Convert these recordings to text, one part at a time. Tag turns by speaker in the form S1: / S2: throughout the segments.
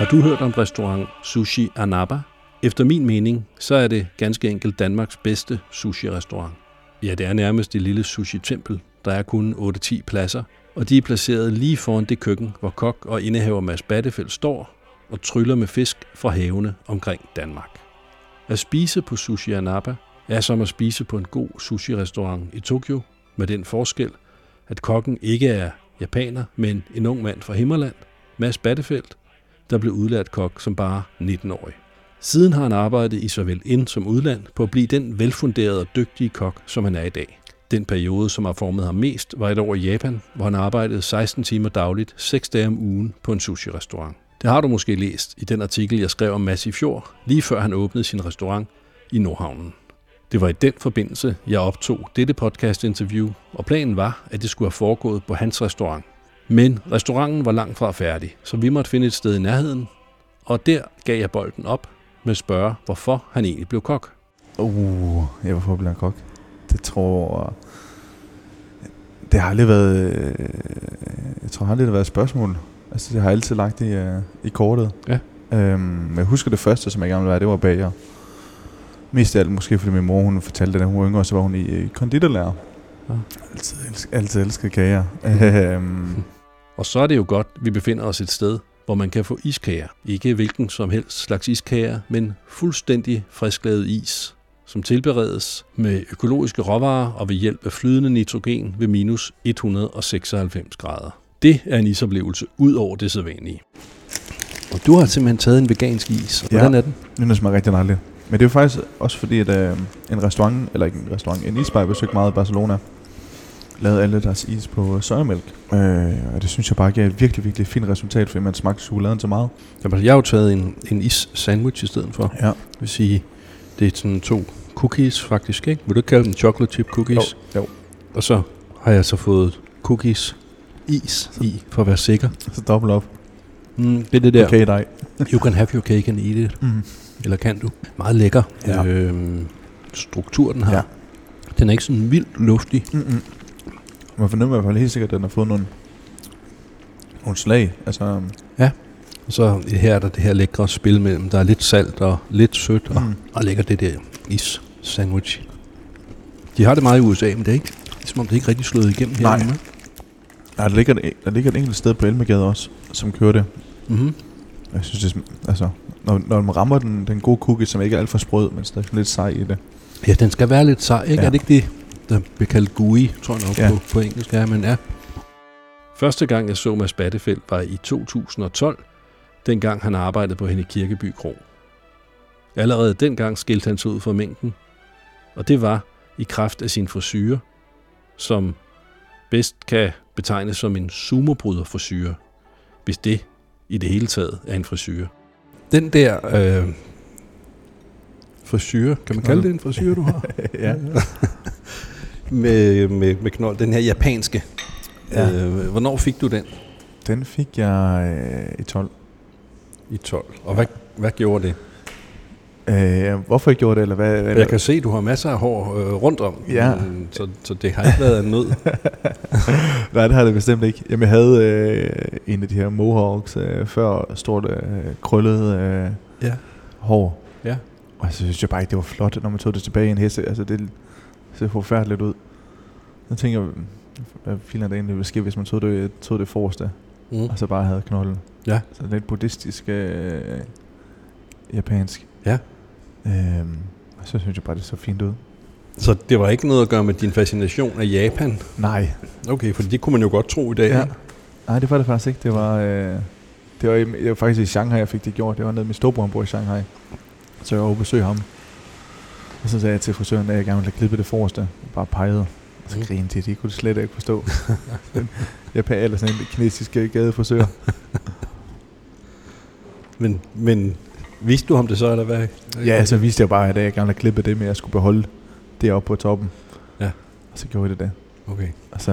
S1: Har du hørt om restaurant Sushi Anaba? Efter min mening, så er det ganske enkelt Danmarks bedste sushi-restaurant. Ja, det er nærmest et lille sushi-tempel. Der er kun 8-10 pladser, og de er placeret lige foran det køkken, hvor kok og indehaver Mads Battefeldt står og tryller med fisk fra havene omkring Danmark. At spise på Sushi Anaba er som at spise på en god sushi-restaurant i Tokyo, med den forskel, at kokken ikke er japaner, men en ung mand fra Himmerland, Mads Battefeldt, der blev udlært kok som bare 19-årig. Siden har han arbejdet i såvel ind- som udland på at blive den velfunderede og dygtige kok, som han er i dag. Den periode, som har formet ham mest, var et år i Japan, hvor han arbejdede 16 timer dagligt, 6 dage om ugen på en sushi-restaurant. Det har du måske læst i den artikel, jeg skrev om Mads i fjor, lige før han åbnede sin restaurant i Nordhavnen. Det var i den forbindelse, jeg optog dette podcast-interview, og planen var, at det skulle have foregået på hans restaurant. Men restauranten var langt fra færdig, så vi måtte finde et sted i nærheden, og der gav jeg bolden op med at spørge, hvorfor han egentlig blev kok.
S2: Uh, jeg hvorfor blev kok? Det tror Det har aldrig været... øh, Jeg tror aldrig, det har været et spørgsmål. Altså, det har altid lagt i, øh, i kortet.
S1: Ja.
S2: Øhm, men jeg husker det første, som jeg gerne ville være, det var bager. Mest af alt måske, fordi min mor hun fortalte, at da hun var yngre, så var hun i konditorlærer.
S1: Ja.
S2: Altid, elsk, altid elsket kager. øhm,
S1: Og så er det jo godt, at vi befinder os et sted, hvor man kan få iskager. Ikke hvilken som helst slags iskager, men fuldstændig frisklavet is, som tilberedes med økologiske råvarer og ved hjælp af flydende nitrogen ved minus 196 grader. Det er en isoplevelse ud over det sædvanlige. Og du har simpelthen taget en vegansk is. Og
S2: Ja.
S1: Hvordan er den?
S2: Den smager rigtig dejligt. Men det er jo faktisk også fordi, at øh, en restaurant, eller ikke en restaurant, en isbar, jeg besøgte meget i Barcelona, lavede alle deres is på øh, sojamælk. Øh, og det synes jeg bare gav et virkelig, virkelig fint resultat, fordi man smagte chokoladen så meget.
S1: Jamen, jeg har jo taget en, en is sandwich i stedet for.
S2: Ja.
S1: Det vil sige, det er sådan to cookies faktisk, ikke? Vil du ikke kalde dem chocolate chip cookies?
S2: Jo, jo.
S1: Og så har jeg så fået cookies is i, for at være sikker.
S2: Så dobbelt op.
S1: Mm, det er det der,
S2: Okay, dig.
S1: you can have your cake and eat it.
S2: Mm.
S1: Eller kan du? Meget lækker
S2: Ja.
S1: øhm, struktur, den har.
S2: Ja.
S1: Den er ikke sådan vildt luftig.
S2: Mm-mm. Man fornemmer i hvert fald helt sikkert, at den har fået nogle, nogle slag. Altså,
S1: Og så her er der det her lækre spil mellem, der er lidt salt og lidt sødt, og,
S2: Mm.
S1: og lækker det der is sandwich. De har det meget i USA, men det er ikke, det er som om det ikke rigtig slået igennem her.
S2: Nej. der, ligger et, der ligger et enkelt sted på Elmegade også, som kører det.
S1: Mm-hmm.
S2: Jeg synes, det, altså, når, når man rammer den, den gode cookie, som ikke er alt for sprød, men stadig lidt sej i det.
S1: Ja, den skal være lidt sej, ikke? Ja.
S2: Ja.
S1: Er det ikke det, der bliver kaldt gooey, tror jeg nok ja. På, på engelsk, ja, men ja. Første gang, jeg så Mads Battefeldt, var i 2012, dengang han arbejdede på Henne Kirkeby Kro. Allerede dengang skilte han sig ud fra mængden, og det var i kraft af sin frisyre, som bedst kan betegnes som en sumobryder frisyre, hvis det i det hele taget er en frisyre. Den der øh, frisyre, kan man kalde det en frisyre, du har?
S2: ja.
S1: med, med, med knold, den her japanske. Ja.
S2: Ja.
S1: Øh, hvornår fik du den?
S2: Den fik jeg øh, i 12.
S1: I 12. Og hvad, hvad gjorde det?
S2: Øh, hvorfor jeg gjorde det, eller hvad?
S1: Jeg kan se, du har masser af hår øh, rundt om,
S2: Ja.
S1: Mm, så, så det har ikke været en nød.
S2: Nej, det har det bestemt ikke. Jamen, jeg havde øh, en af de her mohawks øh, før, stort øh, krøllet øh,
S1: Ja.
S2: hår.
S1: Ja.
S2: Og så synes jeg bare ikke, det var flot, når man tog det tilbage i en heste. Altså, det ser forfærdeligt ud. Jeg tænker, hvad filen er det egentlig ville ske, hvis man tog det, tog det forreste,
S1: Mm.
S2: og så bare havde knolden.
S1: Ja.
S2: Så lidt buddhistisk øh, japansk.
S1: Ja.
S2: Øhm, og så synes jeg bare, det så fint ud.
S1: Så det var ikke noget at gøre med din fascination af Japan?
S2: Nej.
S1: Okay, for det kunne man jo godt tro i dag.
S2: Ja. Nej, det var det faktisk ikke. Det var, øh, det var, i, det var faktisk i Shanghai, jeg fik det gjort. Det var nede med storebror, han bor i Shanghai. Så jeg var besøge ham. Og så sagde jeg til frisøren, at jeg gerne ville have klippet det forreste. Bare pegede. Og så
S1: Mm.
S2: grinede de. De kunne det slet ikke forstå. jeg pærer eller sådan en kinesisk øh, gadefrisør.
S1: Men, men vidste du om det så, eller hvad?
S2: Ja, så viste jeg bare, at jeg gerne ville have klippet det, men jeg skulle beholde det oppe på toppen.
S1: Ja.
S2: Og så gjorde jeg det der.
S1: Okay.
S2: Og så,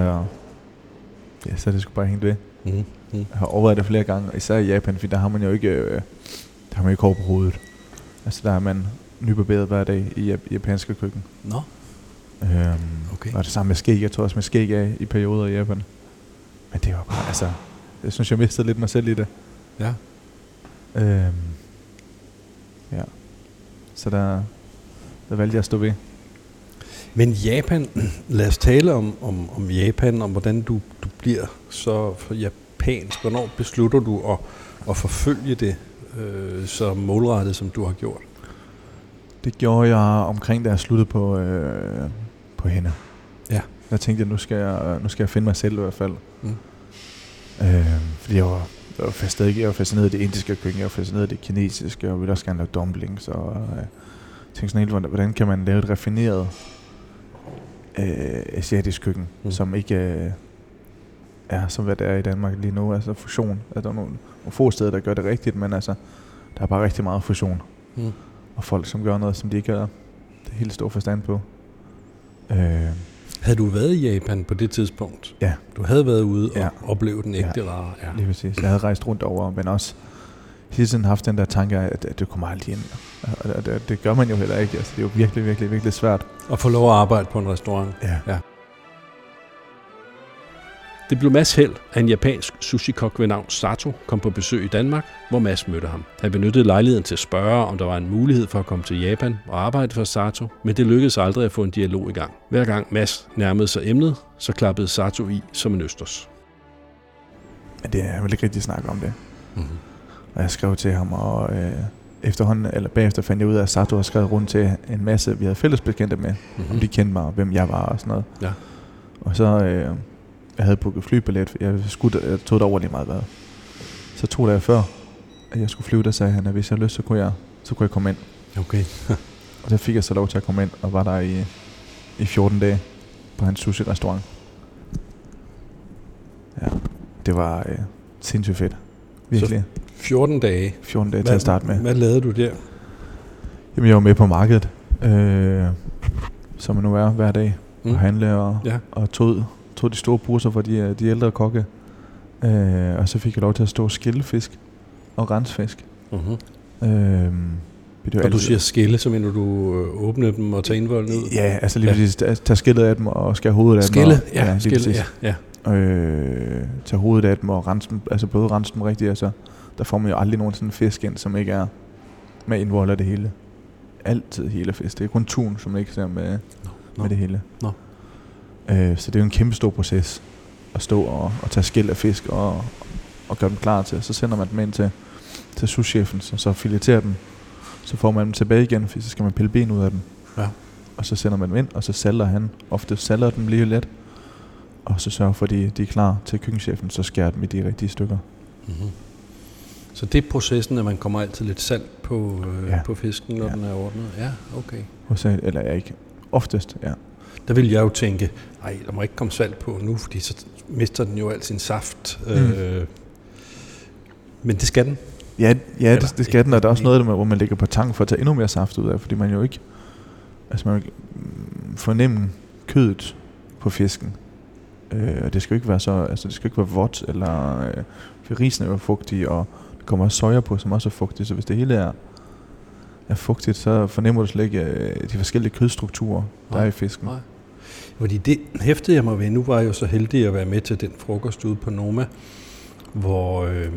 S2: ja, så det sgu bare hængt ved.
S1: Mm. Mm.
S2: Jeg har overvejet det flere gange, og især i Japan, for der har man jo ikke, øh, der har man ikke hår på hovedet. Altså der er man nybarberet hver dag i jap- japanske køkken.
S1: Nå,
S2: Øhm,
S1: okay.
S2: Og det samme med skæg, jeg tror også med skæg af i perioder i Japan. Men det var bare, altså, jeg synes, jeg mistede lidt mig selv i det.
S1: Ja.
S2: Øhm, ja. Så der, der valgte jeg at stå ved.
S1: Men Japan, lad os tale om, om, om Japan, om hvordan du, du bliver så japansk. Hvornår beslutter du at, at forfølge det øh, så målrettet, som du har gjort?
S2: Det gjorde jeg omkring, da jeg sluttede på, øh, på hende.
S1: Ja.
S2: Jeg tænkte, at nu skal jeg, nu skal jeg finde mig selv i hvert fald.
S1: Mm.
S2: Øh, fordi jeg var, jeg var, fascineret, jeg var fascineret af det indiske køkken, jeg var fascineret af det kinesiske, og ville også gerne lave dumplings. Og øh, tænkte sådan helt, hvordan, kan man lave et raffineret øh, asiatisk køkken,
S1: mm.
S2: som ikke øh, er som hvad det er i Danmark lige nu. Altså fusion. Altså, der er nogle, nogle få steder, der gør det rigtigt, men altså, der er bare rigtig meget fusion.
S1: Mm.
S2: Og folk, som gør noget, som de ikke har det helt stor forstand på. Øh,
S1: Havde du været i Japan på det tidspunkt?
S2: Ja.
S1: Du havde været ude og
S2: Ja.
S1: opleve den ægte
S2: Ja.
S1: rare. Ja.
S2: Lige præcis. Jeg havde rejst rundt over, men også hele tiden haft den der tanke at, at det kommer aldrig ind. Og det, det, det gør man jo heller ikke. Altså, det er jo virkelig, virkelig, virkelig svært.
S1: Og få lov at arbejde på en restaurant.
S2: Ja.
S1: Det blev Mads held, at en japansk sushi-kok ved navn Sato kom på besøg i Danmark, hvor Mads mødte ham. Han benyttede lejligheden til at spørge, om der var en mulighed for at komme til Japan og arbejde for Sato, men det lykkedes aldrig at få en dialog i gang. Hver gang Mads nærmede sig emnet, så klappede Sato i som en østers.
S2: Men det, jeg vil ikke rigtig snakke om det.
S1: Mm-hmm.
S2: Og jeg skrev til ham, og øh, efterhånden, eller bagefter fandt jeg ud af, at Sato har skrevet rundt til en masse, vi havde fælles bekendte med.
S1: Mm-hmm.
S2: Om de kendte mig, og hvem jeg var og sådan noget.
S1: Ja.
S2: Og så, øh, jeg havde booket flybillet, jeg, skulle, jeg tog det over lige meget hvad. Så to dage før, at jeg skulle flyve, der sagde han, at hvis jeg havde lyst, så kunne jeg, så kunne jeg komme ind.
S1: Okay.
S2: Og så fik jeg så lov til at komme ind, og var der i, i 14 dage på hans sushi-restaurant. Ja, det var øh, sindssygt fedt. Virkelig.
S1: 14 dage.
S2: 14 dage til at starte med.
S1: Hvad lavede du der?
S2: Jamen, jeg var med på markedet, øh, som man nu er hver dag, mm. og handle og,
S1: Ja.
S2: og tog, tog de store busser for de, øh, de ældre kokke. Øh, og så fik jeg lov til at stå og skille fisk og rense fisk.
S1: Mm-hmm.
S2: Øh, det
S1: Og du siger skille, så mener du øh, åbne dem og tage indvolden ud?
S2: Ja, altså lige
S1: Ja.
S2: ja. præcis, tage- skillet af dem og skære hovedet af
S1: Skille,
S2: dem. Og,
S1: ja,
S2: lige
S1: skille,
S2: præcis.
S1: ja, ja.
S2: øh, tage hovedet af dem og rense dem, altså både rense dem rigtigt, altså der får man jo aldrig nogen sådan fisk ind, som ikke er med indvold af det hele. Altid hele fisk. Det er kun tun, som ikke ser med,
S1: Nå.
S2: med det hele.
S1: Nå.
S2: Øh, så det er jo en kæmpe stor proces at stå og, og tage skæld af fisk og, og gøre dem klar til. Så sender man dem ind til, til souschefen, som så fileterer dem. Så får man dem tilbage igen, for så skal man pille ben ud af dem.
S1: Ja.
S2: Og så sender man dem ind, og så salter han. Ofte salter dem lige let. Og så sørger for, at de, de er klar til køkkenchefen, så skærer dem i de rigtige stykker.
S1: Mm-hmm. Så det er processen, at man kommer altid lidt salt på, øh, ja. På fisken, når. Ja. den er ordnet? Ja, okay.
S2: Hos, eller ja, ikke. Oftest, ja.
S1: Der vil jeg jo tænke, nej, der må ikke komme salt på nu, fordi så mister den jo al sin saft. Mm. Øh, men det skal den.
S2: Ja, ja
S1: Eller
S2: det, det skal den, og der er også noget, hvor man lægger på tang for at tage endnu mere saft ud af, fordi man jo ikke altså man mm, fornemme kødet på fisken. Øh, og det skal jo ikke være så, altså det skal ikke være vådt, eller øh, for risen er jo fugtig, og der kommer også soja på, som også er fugtig, så hvis det hele er, er fugtigt, så fornemmer du slet ikke øh, de forskellige kødstrukturer, der
S1: Nej,
S2: er i fisken.
S1: nej. Fordi det hæftede jeg mig ved. Nu var jeg jo så heldig at være med til den frokost ude på Noma, hvor, øh,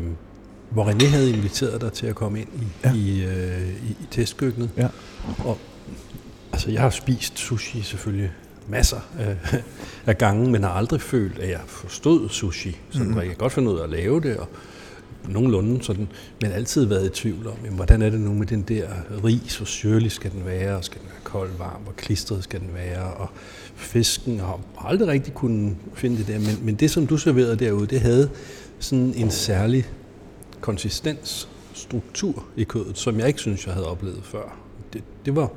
S1: hvor René havde inviteret dig til at komme ind i, ja. I, øh, i, i testkøkkenet.
S2: Ja.
S1: Og, altså, jeg har spist sushi selvfølgelig masser af, af gange, men har aldrig følt, at jeg forstod sushi. Sådan, mm. Jeg kan godt finde ud af at lave det, og nogenlunde sådan, men altid været i tvivl om, jamen, hvordan er det nu med den der ris, hvor syrlig skal den være, og skal den være kold, varm, hvor klistret skal den være, og fisken, og har aldrig rigtig kunne finde det der, men, men det, som du serverede derude, det havde sådan en særlig konsistens, struktur i kødet, som jeg ikke synes, jeg havde oplevet før. Det, det, var,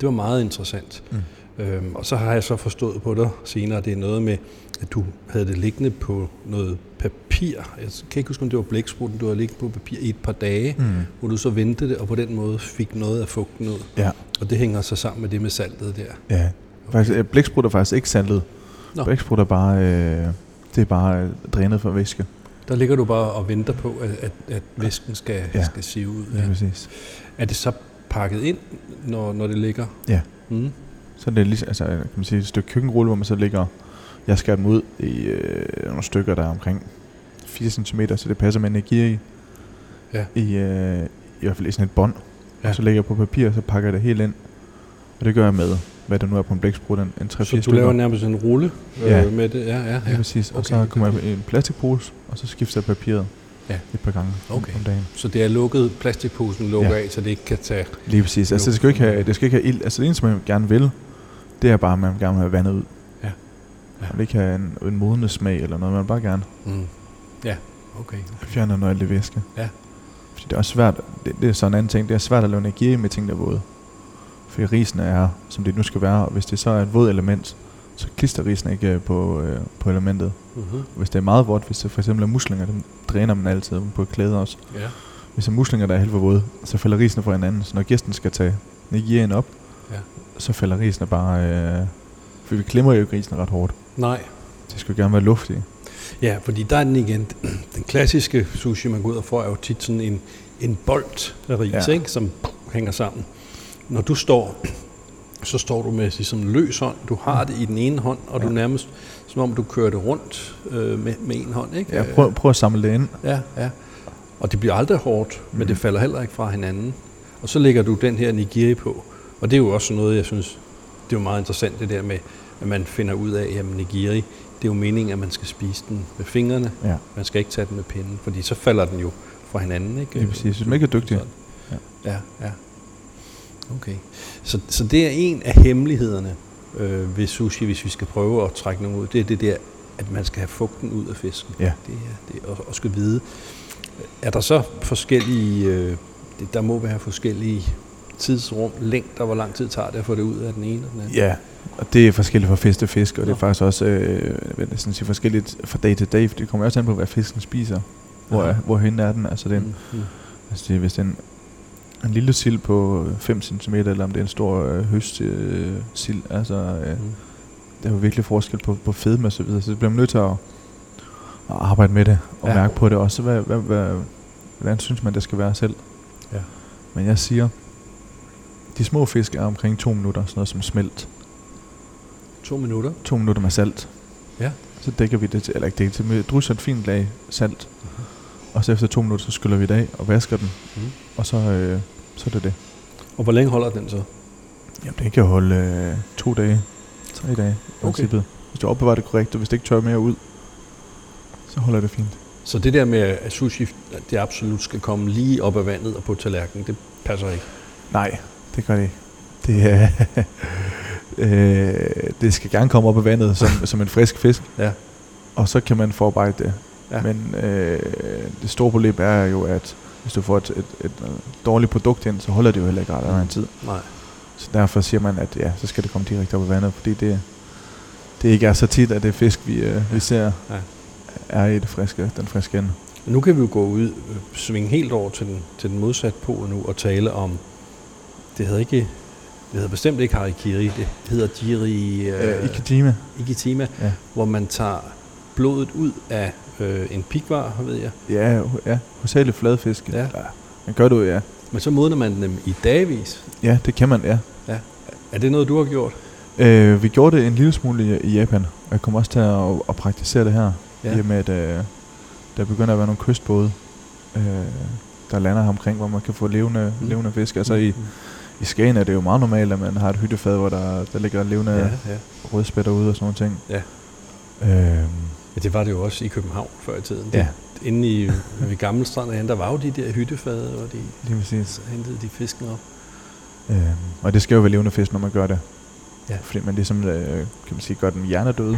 S1: det var meget interessant.
S2: Mm.
S1: Øhm, og så har jeg så forstået på dig senere, at det er noget med, at du havde det liggende på noget papir. Jeg kan ikke huske, om det var blæksprutten, du havde liggende på papir i et par dage, mm. Hvor du så ventede det, og på den måde fik noget af fugten ud.
S2: Ja,
S1: Og det hænger så sammen med det med saltet der.
S2: ja. Faktisk, øh, blæksprut er faktisk ikke saltet.
S1: Nå.
S2: Blæksprut er bare, øh, det er bare øh, drænet for væske.
S1: Der ligger du bare og venter på, at, at, at væsken skal. Ja. skal sive ud.
S2: Ja.
S1: Ja.
S2: Præcis.
S1: Er det så pakket ind, når, når det ligger?
S2: Ja.
S1: Mm.
S2: Så er det ligesom, altså, kan man sige, et stykke køkkenrulle, hvor man så lægger, jeg skærer dem ud i øh, nogle stykker, der er omkring 4 cm, så det passer med energi i.
S1: Ja.
S2: i, øh, i hvert fald i sådan et bånd.
S1: Ja.
S2: Ja. Så lægger jeg på papir, og så pakker jeg det helt ind. Og det gør jeg med, hvad der nu er på en blæksprut, en, en 3-4
S1: Så du
S2: stykker.
S1: laver nærmest en rulle øh,
S2: Ja.
S1: med det? Ja, ja,
S2: Ja,
S1: ja.
S2: præcis. Og
S1: Okay,
S2: så
S1: det
S2: kommer
S1: er
S2: jeg i en plastikpose, og så skifter jeg papiret
S1: Ja.
S2: et par gange om-
S1: Okay.
S2: om dagen.
S1: Så det er lukket, plastikposen lukker
S2: Ja.
S1: af, så det ikke kan tage...
S2: Lige præcis. Altså, det skal ikke have, det skal ikke have ild. Altså, det eneste, man gerne vil, det er bare, at man gerne vil have vandet ud.
S1: Ja. Ja.
S2: Man vil ikke have en, en modende smag eller noget, man vil bare gerne
S1: Mm. Ja, okay.
S2: fjerne noget af det væske.
S1: Ja.
S2: Fordi det er også svært, det, det er sådan en anden ting, det er svært at lave energi med ting, der er våde. Fordi risene er, som det nu skal være, og hvis det så er et vådt element, så klister risene ikke øh, på, øh, på elementet.
S1: Uh-huh.
S2: Hvis det er meget vådt, hvis det for eksempel er muslinger, dem dræner man altid på et klæde også.
S1: Ja.
S2: Hvis det er muslinger, der er helt for våde, så falder risene fra hinanden. Så når gæsten skal tage nigirien op,
S1: Ja.
S2: så falder risene bare... Øh, for vi klemmer jo risene ret hårdt.
S1: Nej.
S2: Det skal jo gerne være luftige.
S1: Ja, fordi der er den igen. Den klassiske sushi, man går ud og får, er jo tit sådan en, en bold af ris, ja. Ikke, som hænger sammen. Når du står, så står du med ligesom løs hånd. Du har det i den ene hånd, og ja. du nærmest, som om du kører det rundt øh, med, med en hånd. Ikke?
S2: Ja, prøv, prøv at samle det ind.
S1: Ja, ja. Og det bliver aldrig hårdt, men
S2: Mhm.
S1: det falder heller ikke fra hinanden. Og så lægger du den her nigiri på. Og det er jo også noget, jeg synes, det er jo meget interessant det der med, at man finder ud af, at nigiri, det er jo meningen, at man skal spise den med fingrene.
S2: Ja.
S1: Man skal ikke tage den med pinden, fordi så falder den jo fra hinanden. Ikke?
S2: Lige præcis. Hvis man ikke er dygtig.
S1: Ja, ja. ja. Okay. Så, så det er en af hemmelighederne øh, ved sushi, hvis vi skal prøve at trække nogen ud. Det er det der, at man skal have fugten ud af fisken.
S2: Ja.
S1: Det er det, og, og skal vide. Er der så forskellige, øh, det, der må være forskellige tidsrum, længder, hvor lang tid tager det at få det ud af den ene og den anden?
S2: Ja, og det er forskelligt fra fisk til fisk, og det
S1: Nå.
S2: er faktisk også øh, næsten sige forskelligt fra dag til dag, for det kommer også an på, hvad fisken spiser. Hvor, er, hvorhen er den? Altså, den,
S1: Mm, mm.
S2: altså det, hvis det er en, lille sild på 5 cm, eller om det er en stor øh, høst øh, sild, altså, øh,
S1: Mm.
S2: der er jo virkelig forskel på, på fedme og så videre, så det bliver man nødt til at, at arbejde med det, og
S1: ja.
S2: mærke på det også. Hvad, hvad, hvad, hvordan synes man, det skal være selv?
S1: Ja.
S2: Men jeg siger, de små fisk er omkring to minutter, sådan noget som smelt.
S1: To minutter.
S2: To minutter med salt.
S1: Ja.
S2: Så dækker vi det til, eller ikke dækker til, vi drysser et fint lag salt.
S1: Mhm.
S2: Og så efter to minutter, så skyller vi det af og vasker den.
S1: Mhm.
S2: Og så, øh, så er det det.
S1: Og hvor længe holder den så?
S2: Jamen, det kan holde øh, to dage, tre dage, i
S1: Okay.
S2: princippet. Hvis du opbevarer det korrekt, og hvis det ikke tør mere ud, så holder det fint.
S1: Så det der med, at sushi at det absolut skal komme lige op af vandet og på tallerkenen, det passer ikke.
S2: Nej, det gør det. Det, er, øh, det skal gerne komme op af vandet som, som en frisk fisk,
S1: Ja.
S2: og så kan man forarbejde det.
S1: Ja.
S2: Ja. Men øh, det store problem er jo, at hvis du får et, et, et, dårligt produkt ind, så holder det jo heller ikke ret lang tid.
S1: Nej.
S2: Så derfor siger man, at ja, så skal det komme direkte op af vandet, fordi det, det ikke er så tit, at det fisk, vi, øh, vi ser,
S1: Ja.
S2: er i det friske, den friske ende.
S1: Nu kan vi jo gå ud, øh, svinge helt over til den, til den modsatte pol nu og tale om, det hedder ikke, det hedder bestemt ikke harikiri, det hedder jiri
S2: Øh,
S1: øh,
S2: Ikejima,
S1: ikitima,
S2: Ja.
S1: hvor man tager blodet ud af øh, en pikvar, ved jeg.
S2: ja, ja, hovedsageligt fladfisk.
S1: Ja.
S2: Man gør det jo, ja.
S1: Men så modner man dem i dagvis.
S2: Ja, det kan man, ja.
S1: Er det noget, du har gjort?
S2: Øh, vi gjorde det en lille smule i, i Japan, og jeg kommer også til at, at praktisere det her,
S1: Ja.
S2: ja. i og med at øh, der begynder at være nogle kystbåde, øh, der lander her omkring, hvor man kan få levende,
S1: Mm.
S2: mm. levende fisk. Altså i, i Skagen er det jo meget normalt, at man har et hyttefad, hvor der, der ligger levende
S1: Ja,
S2: ja.
S1: ja.
S2: rødspætter ude og sådan nogle ting.
S1: Ja.
S2: Øhm,
S1: ja, det var det jo også i København før i tiden.
S2: Ja.
S1: Det, inde i ved Gamle Strand, der var jo de der hyttefade, og de
S2: lige præcis.
S1: hentede de fisken op.
S2: Øhm, og det skal jo være levende fisk, når man gør det.
S1: Ja.
S2: Fordi man ligesom, øh, kan man sige, gør den hjernedød.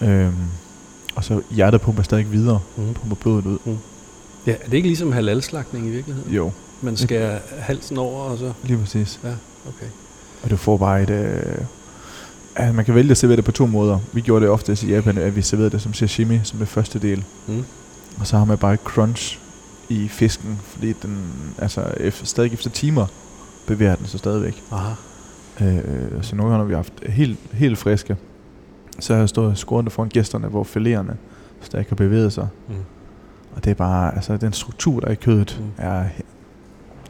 S2: Øhm, og så hjertet pumper stadig videre,
S1: Mm.
S2: pumper blodet ud.
S1: Ja, er det ikke ligesom halalslagtning i virkeligheden?
S2: Jo,
S1: Man skærer halsen over, og så...
S2: lige præcis.
S1: Ja, okay.
S2: Og du får bare et... Øh, altså man kan vælge at servere det på to måder. Vi gjorde det ofte i Japan, at vi serverede det som sashimi, som det første del.
S1: Mm.
S2: Og så har man bare et crunch i fisken, fordi den, altså efter, stadig efter timer bevæger den sig stadigvæk.
S1: Aha.
S2: Øh, så nogle gange har vi haft helt, helt friske. Så har jeg stået det foran gæsterne, hvor filererne stadig har bevæget sig.
S1: Mm.
S2: Og det er bare, altså den struktur, der er i kødet,
S1: mm.
S2: er,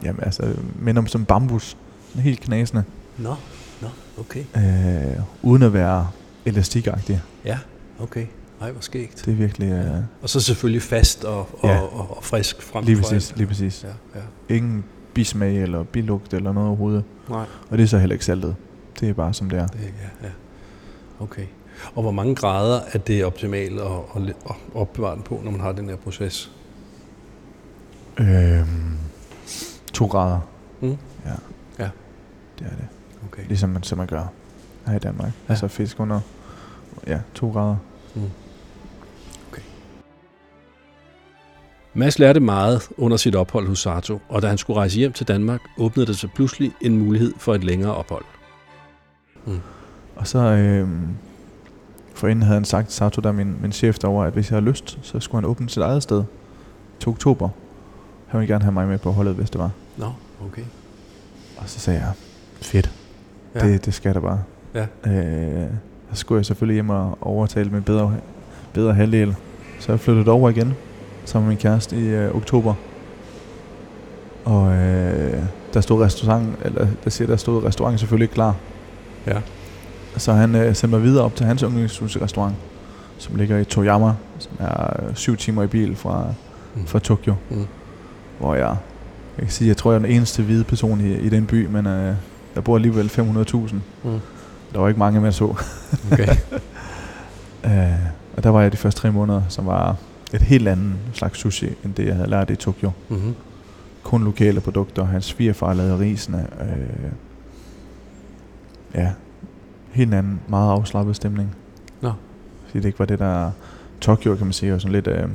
S2: jamen altså, minder om som bambus. Sådan helt knasende.
S1: Nå, nå, okay.
S2: Øh, uden at være elastikagtig.
S1: Ja, okay. Nej, hvor skægt.
S2: Det er virkelig... Øh,
S1: Og så selvfølgelig fast og, og,
S2: Ja.
S1: og, og frisk frem
S2: lige præcis, lige præcis.
S1: Ja, ja.
S2: Ingen bismag eller bilugt eller noget overhovedet.
S1: Nej,
S2: Og det er så heller ikke saltet. Det er bare som det er.
S1: det, ja, ja. Okay. Og hvor mange grader er det optimalt at, at, at opbevare den på, når man har den her proces?
S2: Øhm, to grader.
S1: Mm.
S2: Ja.
S1: Ja.
S2: Det er det.
S1: Okay.
S2: Ligesom man, som man gør her i Danmark. Ja. Altså fisk under ja, to grader.
S1: Mads lærte meget under sit ophold hos Sato, og da han skulle rejse hjem til Danmark, åbnede der sig pludselig en mulighed for et længere ophold.
S2: Og så øhm, forinden havde han sagt til Sato, der er min, min chef derovre, at hvis jeg har lyst, så skulle han åbne sit eget sted til oktober. Han ville gerne have mig med på holdet, hvis det var.
S1: Nå, okay.
S2: Og så sagde jeg, fedt,
S1: Ja.
S2: det, det skal der bare.
S1: Ja.
S2: Øh, så skulle jeg selvfølgelig hjem og overtale med bedre, bedre halvdel. Så jeg flyttede over igen sammen med min kæreste i øh, oktober. Og øh, der stod restaurant, eller der siger, der stod restaurant selvfølgelig klar.
S1: Ja.
S2: Så han øh, sendte mig videre op til hans yndlingssushi-restaurant, som ligger i Toyama, som er øh, syv timer i bil fra,
S1: Mm.
S2: fra Tokyo.
S1: Mm.
S2: Hvor jeg, jeg kan sige, jeg tror, jeg er den eneste hvide person i, i den by, men øh, der bor alligevel 500.000.
S1: Mm.
S2: Der var ikke mange, man så.
S1: Okay.
S2: Øh, og der var jeg de første tre måneder, som var et helt andet slags sushi, end det, jeg havde lært i Tokyo.
S1: mm-hmm.
S2: Kun lokale produkter. Hans svigerfar lavede risene. Øh, ja, helt anden, meget afslappet stemning.
S1: Nå.
S2: Fordi det ikke var det der... Tokyo, kan man sige, er sådan lidt øh,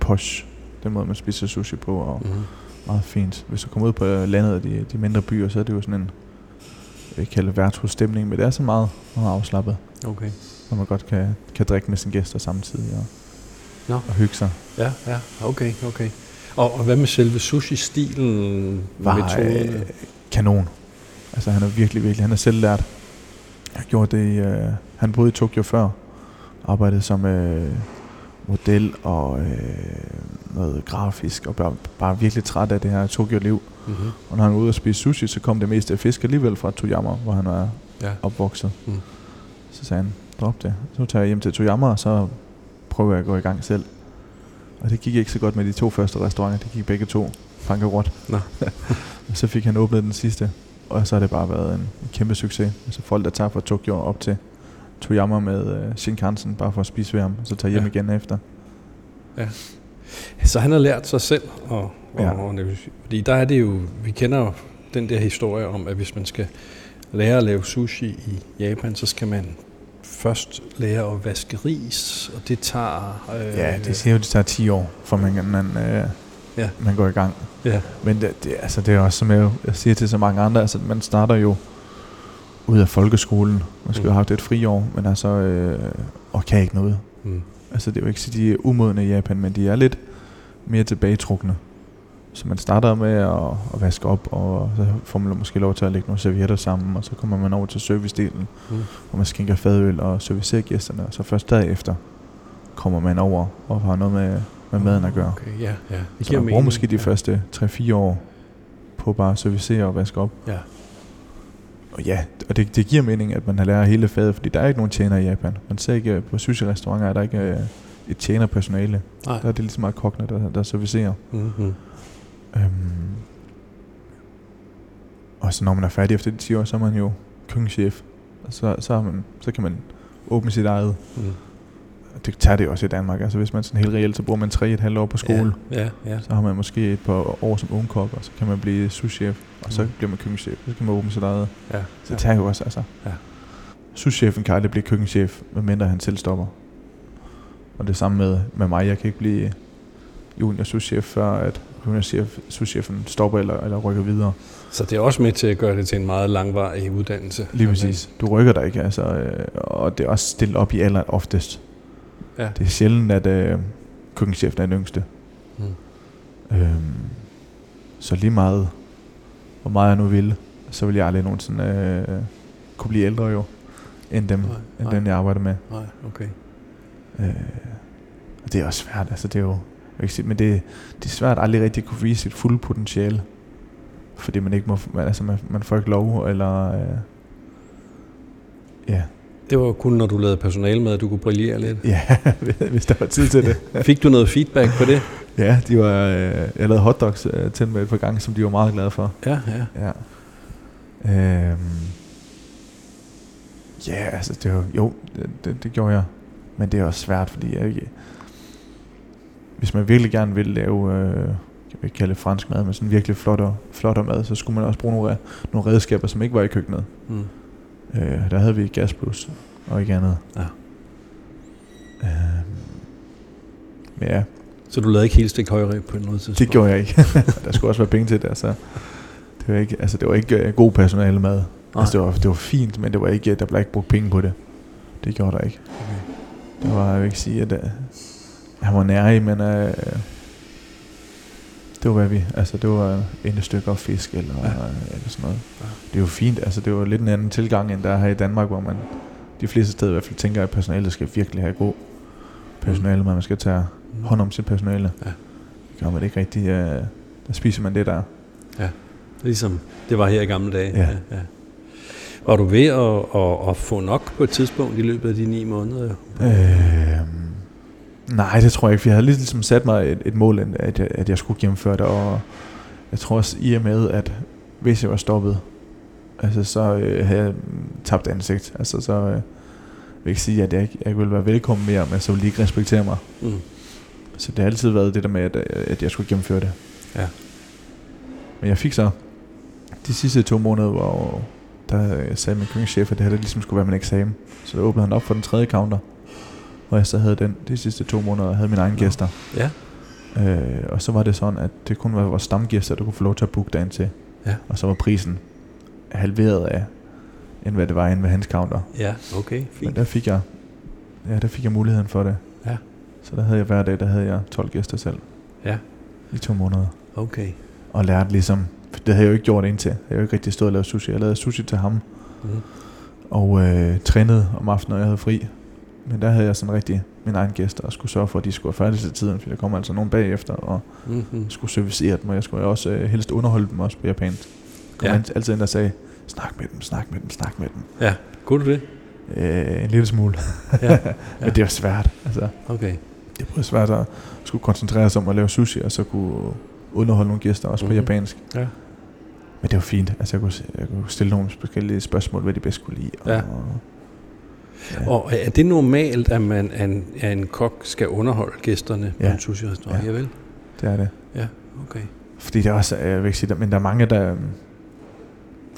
S2: posh. Den måde, man spiser sushi på, og
S1: Mm-hmm.
S2: meget fint. Hvis du kommer ud på landet af de, de mindre byer, så er det jo sådan en, jeg vil kalde værtshus-stemning, men det er så meget, meget afslappet,
S1: Okay.
S2: hvor man godt kan, kan drikke med sine gæster samtidig og,
S1: Nå.
S2: og hygge sig.
S1: Ja, ja, okay, okay. Og, og hvad med selve sushi-stilen,
S2: Var
S1: metoderne?
S2: øh, kanon. Altså han er virkelig, virkelig, han er selv lært. Jeg gjort det øh, han boede i Tokyo før, arbejdede som øh, model og øh, noget grafisk, og bare, bare virkelig træt af det her Tokyo-liv.
S1: Mm-hmm.
S2: Og når han var ude og spise sushi, så kom det meste af fisk alligevel fra Toyama, hvor han var
S1: Ja.
S2: opvokset.
S1: Mm.
S2: Så sagde han, drop det. Så tager jeg hjem til Toyama, og så prøver jeg at gå i gang selv. Og det gik ikke så godt med de to første restauranter. Det gik begge to bankerot. Og så fik han åbnet den sidste. Og så har det bare været en, en kæmpe succes. Altså folk, der tager fra Tokyo op til Toyama med uh, Shinkansen, bare for at spise ved ham, og så tager hjem
S1: Ja.
S2: igen efter.
S1: Så han har lært sig selv, og,
S2: Ja.
S1: og, fordi der er det jo, vi kender jo den der historie om, at hvis man skal lære at lave sushi i Japan, så skal man først lære at vaske ris, og det tager... Øh,
S2: Ja, det siger jo, det tager 10 år, for man, man, øh,
S1: Ja.
S2: man går i gang.
S1: Ja,
S2: Men det, det, altså, det er også, som jeg, jeg siger til så mange andre, altså, man starter jo ud af folkeskolen. Man skulle
S1: Mm.
S2: have haft et friår, men altså, øh, og kan ikke noget.
S1: mm.
S2: Altså, det er jo ikke så, de er umodne i Japan, men de er lidt mere tilbagetrukne. Så man starter med at, at vaske op, og så får man måske lov til at lægge nogle servietter sammen, og så kommer man over til servicedelen,
S1: Mm.
S2: hvor man skænker fadøl og servicerer gæsterne, og så først derefter kommer man over og har noget med, med maden at gøre.
S1: Okay, ja, ja. Det
S2: Så man bruger
S1: mening.
S2: måske de
S1: ja.
S2: første 3-4 år på bare at servicere og vaske op.
S1: Ja,
S2: Og ja, og det, det giver mening, at man har lært hele faget, fordi der er ikke nogen tjener i Japan. Man ser ikke, på sushi-restauranter er der ikke øh, et tjenerpersonale.
S1: nej.
S2: Der er det lige så meget kokkene, der, der servicerer.
S1: Mm-hmm.
S2: Øhm. Og så når man er færdig efter de 10 år, så er man jo køkkenchef. Og så, så, har man, så kan man åbne sit eget.
S1: Mm.
S2: Det tager det også i Danmark. Altså hvis man sådan helt reelt, så bruger man 3,5 år på skole.
S1: Ja, ja, ja.
S2: Så har man måske et par år som ungkok, og så kan man blive souschef, og så
S1: Mm.
S2: bliver man køkkenchef. Så kan man åbne sit eget.
S1: ja.
S2: Så det tager jo også, altså.
S1: Ja.
S2: Souschefen kan aldrig blive køkkenchef, medmindre han selv stopper. Og det samme med, med mig. Jeg kan ikke blive junior souschef, før at souschefen stopper eller, eller rykker videre.
S1: Så det er også med til at gøre det til en meget langvarig uddannelse.
S2: Lige præcis. Du rykker dig ikke, altså. Øh, og det er også stillet op i alder oftest.
S1: Ja.
S2: Det er sjældent, at øh, køkkenchefen er den yngste.
S1: Mm.
S2: Øhm, så lige meget, hvor meget jeg nu ville, så vil jeg aldrig nogensinde øh, kunne blive ældre jo, end dem,
S1: Nej,
S2: end
S1: nej.
S2: den jeg arbejder med.
S1: Nej, okay.
S2: Øh, og det er også svært, altså det er jo, jeg sige, men det, det er svært aldrig rigtig at kunne vise sit fulde potentiale, fordi man ikke må, man, altså man, man får ikke lov, eller øh, ja,
S1: Det var kun, når du lavede personalemad, at du kunne brillere lidt.
S2: Ja, hvis der var tid til det.
S1: Fik du noget feedback på det?
S2: Ja, de var, øh, jeg lavede hotdogs øh, til dem et par gange, som de var meget glade for.
S1: Ja, ja.
S2: Ja. Øhm. Ja, altså det var, jo, det, det, det gjorde jeg. Men det er også svært, fordi jeg ikke... Hvis man virkelig gerne vil lave, øh, jeg vil ikke kalde det fransk mad, men sådan virkelig flottere, flottere mad, så skulle man også bruge nogle, nogle redskaber, som ikke var i køkkenet.
S1: Mm.
S2: Øh, der havde vi gas plus og ikke andet.
S1: Ja.
S2: Men ja,
S1: Så du lavede ikke helt stik højre på noget tidspunkt?
S2: det gjorde jeg ikke. der skulle også være penge til det, altså. Det var ikke, altså det var ikke uh, god personale mad.
S1: Nej.
S2: Altså det var, det var fint, men det var ikke, der blev ikke brugt penge på det. Det gjorde der ikke.
S1: Okay.
S2: Det var, jeg vil ikke sige, at uh, han var nærig, men uh, det var hvad vi, altså det var en stykke og fisk eller,
S1: Ja.
S2: ja. eller sådan noget.
S1: Ja.
S2: Det er jo fint, altså det var lidt en anden tilgang, end der er her i Danmark, hvor man de fleste steder i hvert fald tænker, at personalet skal virkelig have god personale, man skal tage
S1: Mm.
S2: hånd om sit personale.
S1: Ja.
S2: Det gør man ikke rigtig. Uh, der spiser man det der.
S1: Ligesom det var her i gamle dage.
S2: Ja.
S1: ja. Var du ved at, at, at få nok på et tidspunkt i løbet af de ni måneder?
S2: Øh, nej, det tror jeg ikke, for jeg havde ligesom sat mig et, et mål, at jeg, at jeg skulle gennemføre det, og jeg tror også i og med, at hvis jeg var stoppet, altså så øh, havde jeg tabt ansigt. Altså så øh, vil jeg ikke sige, at jeg ikke jeg ville være velkommen mere, men så ville de ikke respektere mig.
S1: Mm.
S2: Så det har altid været det der med, at, at jeg skulle gennemføre det.
S1: Ja.
S2: Men jeg fik så de sidste to måneder, hvor der sagde min køkkenchef, at det her ligesom skulle være min eksamen. Så der åbnede han op for den tredje counter, hvor jeg så havde den de sidste to måneder, havde mine egne
S1: Nå.
S2: gæster.
S1: Ja.
S2: Øh, og så var det sådan, at det kun var vores stamgæster, der kunne få lov til at booke dagen til.
S1: Ja.
S2: Og så var prisen halveret af, end hvad det var inde ved hans counter.
S1: Ja, okay,
S2: Men
S1: fint.
S2: der fik jeg, ja, der fik jeg muligheden for det.
S1: Ja.
S2: Så der havde jeg hver dag, der havde jeg 12 gæster selv.
S1: Ja.
S2: I to måneder.
S1: Okay.
S2: Og lærte ligesom, for det havde jeg jo ikke gjort indtil. Jeg havde jo ikke rigtig stået og lavet sushi. Jeg lavede sushi til ham.
S1: Mm.
S2: Og øh, trænede om aftenen, når jeg havde fri. Men der havde jeg sådan rigtig mine egne gæster, og skulle sørge for, at de skulle være færdige til tiden, for der kommer altså nogen bagefter, og
S1: Mm-hmm.
S2: skulle servicere dem, og jeg skulle også øh, helst underholde dem også på japansk. Kom
S1: Ja.
S2: ja. altid ind og sagde, snak med dem, snak med dem, snak med dem.
S1: Ja, kunne du det?
S2: Øh, en lille smule.
S1: Ja. ja.
S2: Men det var svært. Altså,
S1: Okay.
S2: det var svært at skulle koncentrere sig om at lave sushi, og så kunne underholde nogle gæster også mm-hmm.
S1: Mhm.
S2: på japansk.
S1: Ja.
S2: Men det var fint. Altså, jeg kunne, jeg kunne stille nogle forskellige spørgsmål, hvad de bedst kunne lide.
S1: Ja.
S2: Og, ja.
S1: Og er det normalt, at man at en, at en kok skal underholde gæsterne på
S2: Ja.
S1: en sushi-restaurant?
S2: Ja.
S1: Ja. vel?
S2: det er det.
S1: Ja, okay.
S2: Fordi det er også, jeg vil ikke sige men der er mange, der...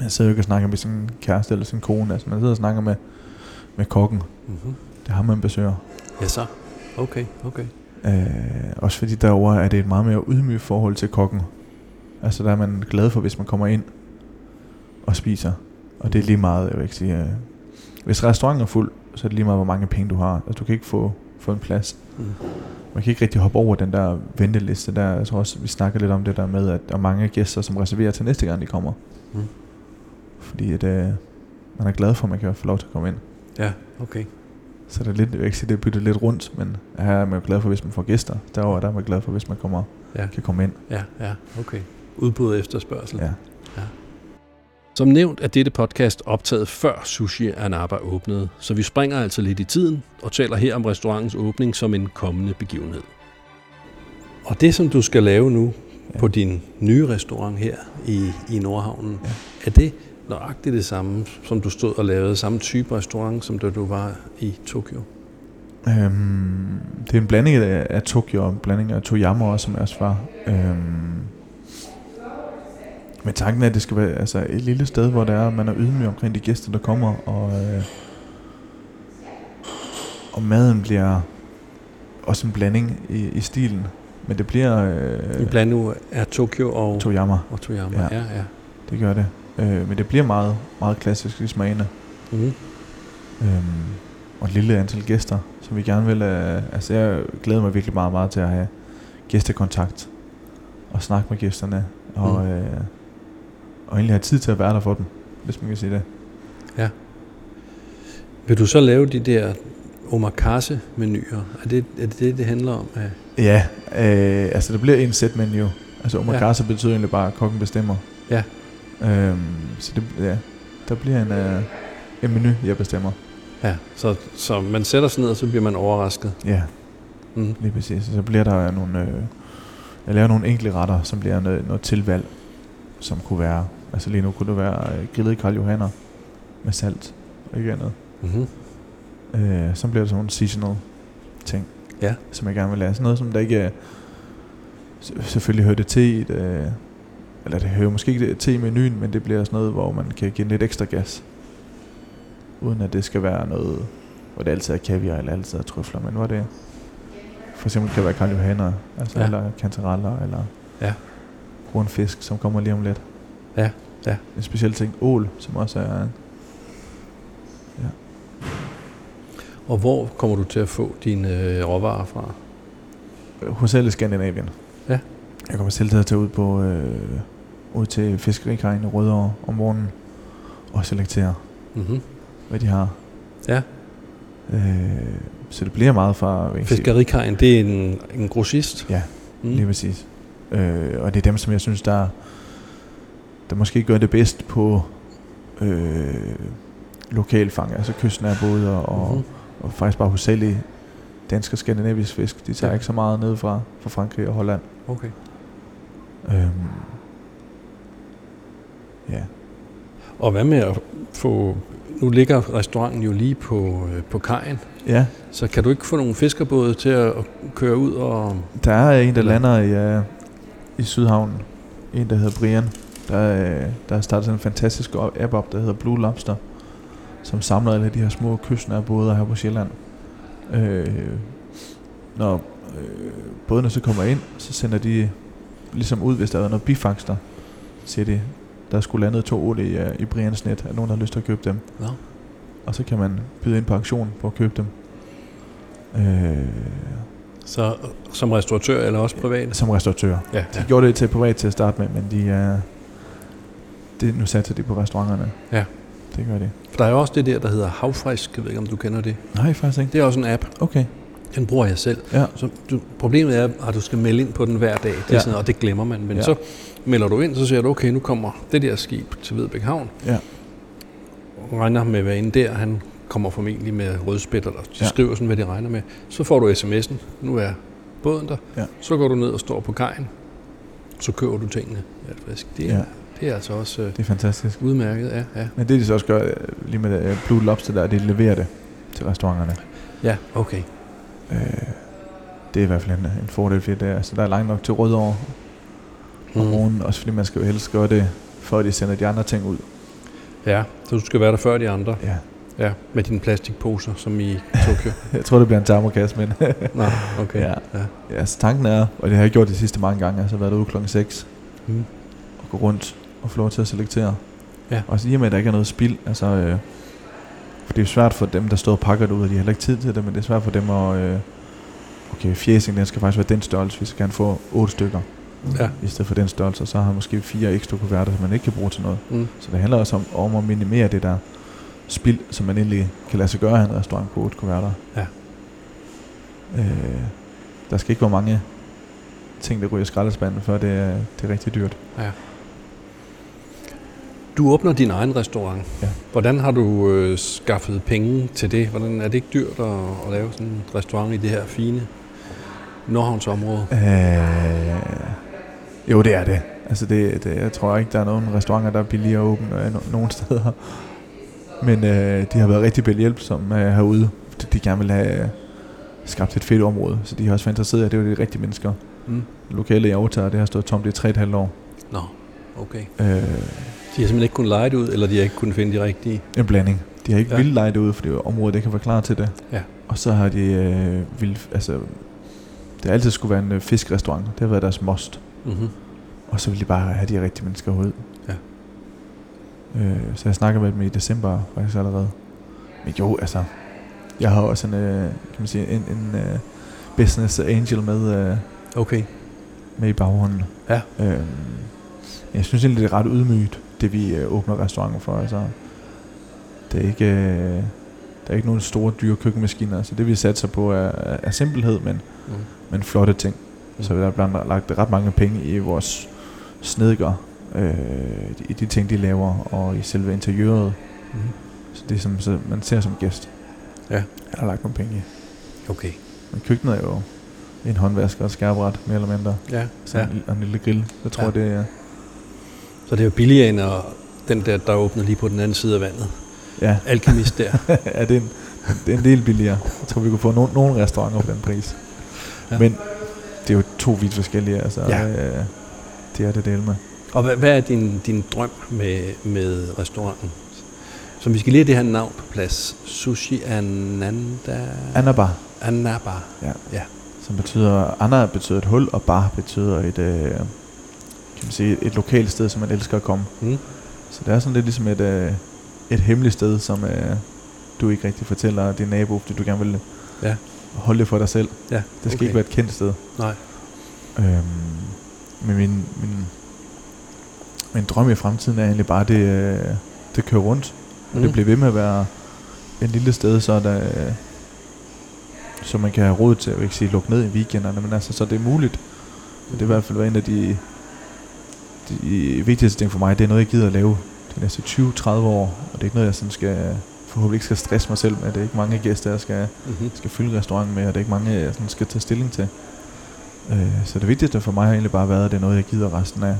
S2: Jeg sidder jo ikke og snakker med sin kæreste eller sin kone. Altså, man sidder og snakker med, med kokken.
S1: Mm-hmm.
S2: Det har man besøger.
S1: Ja, så. Okay, okay.
S2: Øh, også fordi derovre er det et meget mere ydmygt forhold til kokken. Altså der er man glad for, hvis man kommer ind og spiser. Og det er lige meget, jeg vil ikke sige... Øh, hvis restauranten er fuld, så er det lige meget, hvor mange penge du har. Altså du kan ikke få, få en plads.
S1: Mm.
S2: Man kan ikke rigtig hoppe over den der venteliste der. Jeg tror også, vi snakker lidt om det der med, at der er mange gæster, som reserverer til næste gang, de kommer.
S1: Mm.
S2: Fordi at, øh, man er glad for, at man kan få lov til at komme ind.
S1: Ja, okay.
S2: Så det er lidt, jeg ikke sige, det er byttet lidt rundt, men her er man jo glad for, hvis man får gæster. Derovre der er man glad for, hvis man kommer,
S1: Ja,
S2: kan komme ind.
S1: ja, ja, okay. Udbud og efterspørgsel.
S2: Ja.
S1: Som nævnt er dette podcast optaget før Sushi Anaba åbnede, så vi springer altså lidt i tiden og taler her om restaurantens åbning som en kommende begivenhed. Og det, som du skal lave nu
S2: Ja.
S1: på din nye restaurant her i, i Nordhavnen,
S2: Ja.
S1: er det nøjagtigt det samme, som du stod og lavede, samme type restaurant, som da du var i Tokyo?
S2: Øhm, det er en blanding af, af Tokyo og en blanding af Toyama også, som jeg også var. Øhm, men tanken er, at det skal være altså, et lille sted, hvor der er, man er ydmyg omkring de gæster, der kommer, og, øh, og maden bliver også en blanding i, i stilen. Men det bliver øh,
S1: En blanding af Tokyo og,
S2: Toyama,
S1: og Toyama.
S2: Ja.
S1: Ja, ja.
S2: det gør det. Øh, men det bliver meget, meget klassisk i smagene.
S1: Mm.
S2: Øhm, og et lille antal gæster, som vi gerne vil... Øh, altså, jeg glæder mig virkelig meget, meget til at have gæstekontakt og snakke med gæsterne. Og,
S1: Mm.
S2: øh, og egentlig have tid til at være der for dem, hvis man kan sige det.
S1: Vil du så lave de der omakase-menuer? Er det, er det det, det handler om? Ja.
S2: Ja, øh, altså der bliver en set menu. Altså omakase ja. betyder egentlig bare, at kokken bestemmer.
S1: Ja.
S2: Øhm, så det, ja, der bliver en, øh, en menu, jeg bestemmer.
S1: Ja, så, så man sætter sig ned, og så bliver man overrasket.
S2: Ja,
S1: Mm.
S2: lige præcis. Så bliver der nogle... Øh, jeg laver nogle enkle retter, som bliver noget, noget tilvalg, som kunne være... Altså lige nu kunne det være øh, grillet Karl Johanner med salt, og ikke andet.
S1: Mm-hmm.
S2: Øh, så bliver det sådan nogle seasonal ting,
S1: Ja.
S2: som jeg gerne vil lave. Sådan noget, som der ikke er... s- Selvfølgelig hører det til i et, øh, eller det hører måske ikke til i menuen, men det bliver sådan noget, hvor man kan give lidt ekstra gas. Uden at det skal være noget, hvor det altid er kaviar eller altid er trøfler, men hvor det for eksempel kan være Karl Johanner, altså
S1: Ja.
S2: ja. eller kantareller, eller
S1: Ja.
S2: hornfisk, som kommer lige om lidt.
S1: Ja, ja.
S2: En speciel ting, ål, som også er
S1: Og hvor kommer du til at få dine øh, råvarer fra?
S2: hos alle i Skandinavien.
S1: Ja.
S2: Jeg kommer selv til at tage ud på øh, ud til fiskerikajen i Rødovre om morgenen og selektere,
S1: Mm-hmm.
S2: hvad de har.
S1: Ja.
S2: Øh, så det bliver meget fra...
S1: Fiskerikajen, det er en, en grossist?
S2: Ja,
S1: Mm.
S2: lige præcis. Øh, og det er dem, som jeg synes, der, der måske gør det bedst på øh, lokalfang, altså kystnære både og,
S1: Mhm.
S2: og faktisk bare hovedsageligt dansk og skandinavisk fisk. De tager
S1: ja.
S2: ikke så meget ned fra, fra Frankrig og Holland.
S1: Okay.
S2: Øhm, ja.
S1: Og hvad med at få... Nu ligger restauranten jo lige på, øh, på kajen,
S2: ja,
S1: så kan du ikke få nogle fiskerbåde til at køre ud og...
S2: der er en, der lander i, uh, i Sydhavnen. En, der hedder Brian. Der, uh, der har startet en fantastisk app op, der hedder Blue Lobster, som samler alle de her små kystnære båder her på Sjælland. Øh, når øh, bådene så kommer ind, så sender de ligesom ud, hvis der er noget bifangster, siger de, der skulle landet to ål i, uh, i Brians net, er nogen, der har lyst til at købe dem.
S1: Nå.
S2: Og så kan man byde ind på auktion på at købe dem. Øh,
S1: Så som restauratør eller også privat?
S2: som restauratør.
S1: Ja,
S2: De
S1: ja.
S2: gjorde det til privat til at starte med, men de er... Det, nu satser de på restauranterne.
S1: Ja.
S2: Det gør de.
S1: For der er jo også det der, der hedder Havfrisk. Jeg ved ikke, om du kender det.
S2: Nej, faktisk ikke.
S1: Det er også en app.
S2: Okay.
S1: Den bruger jeg selv.
S2: Ja.
S1: Så du, problemet er, at du skal melde ind på den hver dag. Det er
S2: Ja.
S1: sådan, og det glemmer man. Men
S2: Ja.
S1: så melder du ind, så siger du, okay, nu kommer det der skib til Vedbæk Havn.
S2: Ja.
S1: Regner med, hvad inde der, han kommer formentlig med rødspæt, eller de
S2: Ja.
S1: skriver sådan, hvad de regner med. Så får du sms'en, nu er båden der.
S2: Ja.
S1: Så går du ned og står på kajen. Så køber du tingene. Ja. Det, er,
S2: Ja.
S1: det er altså også øh,
S2: Det er fantastisk.
S1: udmærket. Ja, ja.
S2: Men det de så også gør, øh, lige med det, øh, Blue Lobster der, de leverer det til restauranterne.
S1: ja okay.
S2: Øh, det er i hvert fald en, en fordel, fordi det er, altså, der er langt nok til Rødovre om
S1: Mm.
S2: morgenen, også fordi man skal jo helst gøre det, før de sender de andre ting ud.
S1: Ja, så du skal være der før de andre.
S2: Ja.
S1: Ja, med dine plastikposer, som i Tokyo.
S2: Jeg tror, det bliver en termokasse, men
S1: Nå, okay.
S2: Ja.
S1: ja.
S2: ja, så tanken er, og det har jeg gjort de sidste mange gange, altså været ude klokken 6
S1: Mm.
S2: og gå rundt og få lov til at selektere.
S1: Ja.
S2: Og så i og med, at der ikke er noget spild, altså, øh, det er svært for dem, der står og pakker det ud, og de har heller ikke tid til det, men det er svært for dem at, øh, okay, fjæsing, den skal faktisk være den størrelse, vi skal gerne få 8 stykker,
S1: Ja.
S2: i stedet for den størrelse, så har man måske fire ekstra kuverter, som man ikke kan bruge til noget.
S1: Mm.
S2: Så det handler også om, om at minimere det der spild, som man egentlig kan lade sig gøre af en restaurant på 8 kuverter.
S1: Ja.
S2: Øh, der skal ikke være mange ting, der ryger i skraldespanden, før det er, det er rigtig dyrt.
S1: Du åbner din egen restaurant.
S2: Ja.
S1: Hvordan har du øh, skaffet penge til det? Hvordan er det ikke dyrt at, at lave sådan en restaurant i det her fine Nordhavnsområde?
S2: Øh, jo, det er det. Altså det, det, jeg tror ikke, der er nogen restauranter, der er billigere at åbne øh, no- nogen steder. Men øh, de har været rigtig behjælpsomme øh, herude. De gerne vil have øh, skabt et fedt område, så de har også været interesseret i, at det er de rigtige mennesker.
S1: Mm.
S2: Lokalet i overtager, det har stået tomt i 3,5 år.
S1: Nå, okay.
S2: Øh,
S1: De har simpelthen ikke kunnet lege det ud, eller de har ikke kunnet finde de rigtige?
S2: en blanding. De har ikke
S1: Ja.
S2: vildt lejet det ud, fordi området ikke har været klar til det.
S1: Ja.
S2: Og så har de øh, vil, altså, det har altid skulle være en øh, fiskrestaurant. Det har været deres must.
S1: Mm-hmm.
S2: Og så vil de bare have de rigtige mennesker ud.
S1: Ja.
S2: Øh, så jeg snakker med dem i december faktisk allerede. Men jo, altså, jeg har også en, øh, kan man sige, en, en øh, business angel med, øh,
S1: Okay.
S2: med i baghånden.
S1: Ja.
S2: Øh, jeg synes egentlig, det er ret ydmygt, det vi øh, åbner restauranter for. Altså, det er ikke, øh, der er ikke nogen store dyre køkkenmaskiner. Så det vi satser på er, er, simpelhed, men,
S1: Mm.
S2: men flotte ting. Så der er blandt andet lagt ret mange penge i vores snedker, øh, i de ting, de laver, og i selve interiøret.
S1: Mm.
S2: Så det er som så man ser som gæst.
S1: Ja.
S2: Han har lagt nogle penge i.
S1: Okay.
S2: Men køkkenet er jo en håndvask og skærbræt, mere eller mindre.
S1: Ja,
S2: Så
S1: ja.
S2: en, og en lille grill. Jeg tror,
S1: ja.
S2: det er...
S1: Så det er jo billigere end at den der, der åbner lige på den anden side af vandet.
S2: Ja,
S1: Alkemist der.
S2: ja det, er en, det er en del billigere. Jeg tror, vi kunne få nogle, nogle restauranter på den pris.
S1: Ja.
S2: Ja. Men det er jo to vidt forskellige. Altså,
S1: Ja.
S2: øh, det er det del med.
S1: Og hvad, hvad er din, din drøm med, med restauranten? Så vi skal lige have det her navn på plads. Sushi Ananda...
S2: Anaba,
S1: Anaba.
S2: som betyder... Anna betyder et hul, og bar betyder et... Øh, kan man sige, et lokalt sted, som man elsker at komme.
S1: Mm.
S2: Så det er sådan lidt ligesom et, øh, et hemmeligt sted, som øh, du ikke rigtig fortæller din nabo, fordi du gerne vil
S1: Ja.
S2: holde det for dig selv.
S1: Ja,
S2: Det skal
S1: okay.
S2: ikke være et kendt sted.
S1: Nej.
S2: Øhm, men min, min, min drøm i fremtiden er egentlig bare, det, øh, det kører rundt. Og det bliver ved med at være et lille sted, så der, øh, så man kan have råd til at ikke sige lukke ned i weekenderne, men altså, så det er muligt. Men det er i hvert fald en af de, de vigtigste ting for mig. Det er noget, jeg gider at lave de næste 20-30 år. Og det er ikke noget, jeg sådan skal, forhåbentlig ikke skal stresse mig selv med. Det er ikke mange gæster, jeg skal,
S1: Mm-hmm.
S2: skal fylde restauranten med, og det er ikke mange, jeg sådan skal tage stilling til. Øh, så det vigtigste for mig har egentlig bare været, at det er noget, jeg gider resten af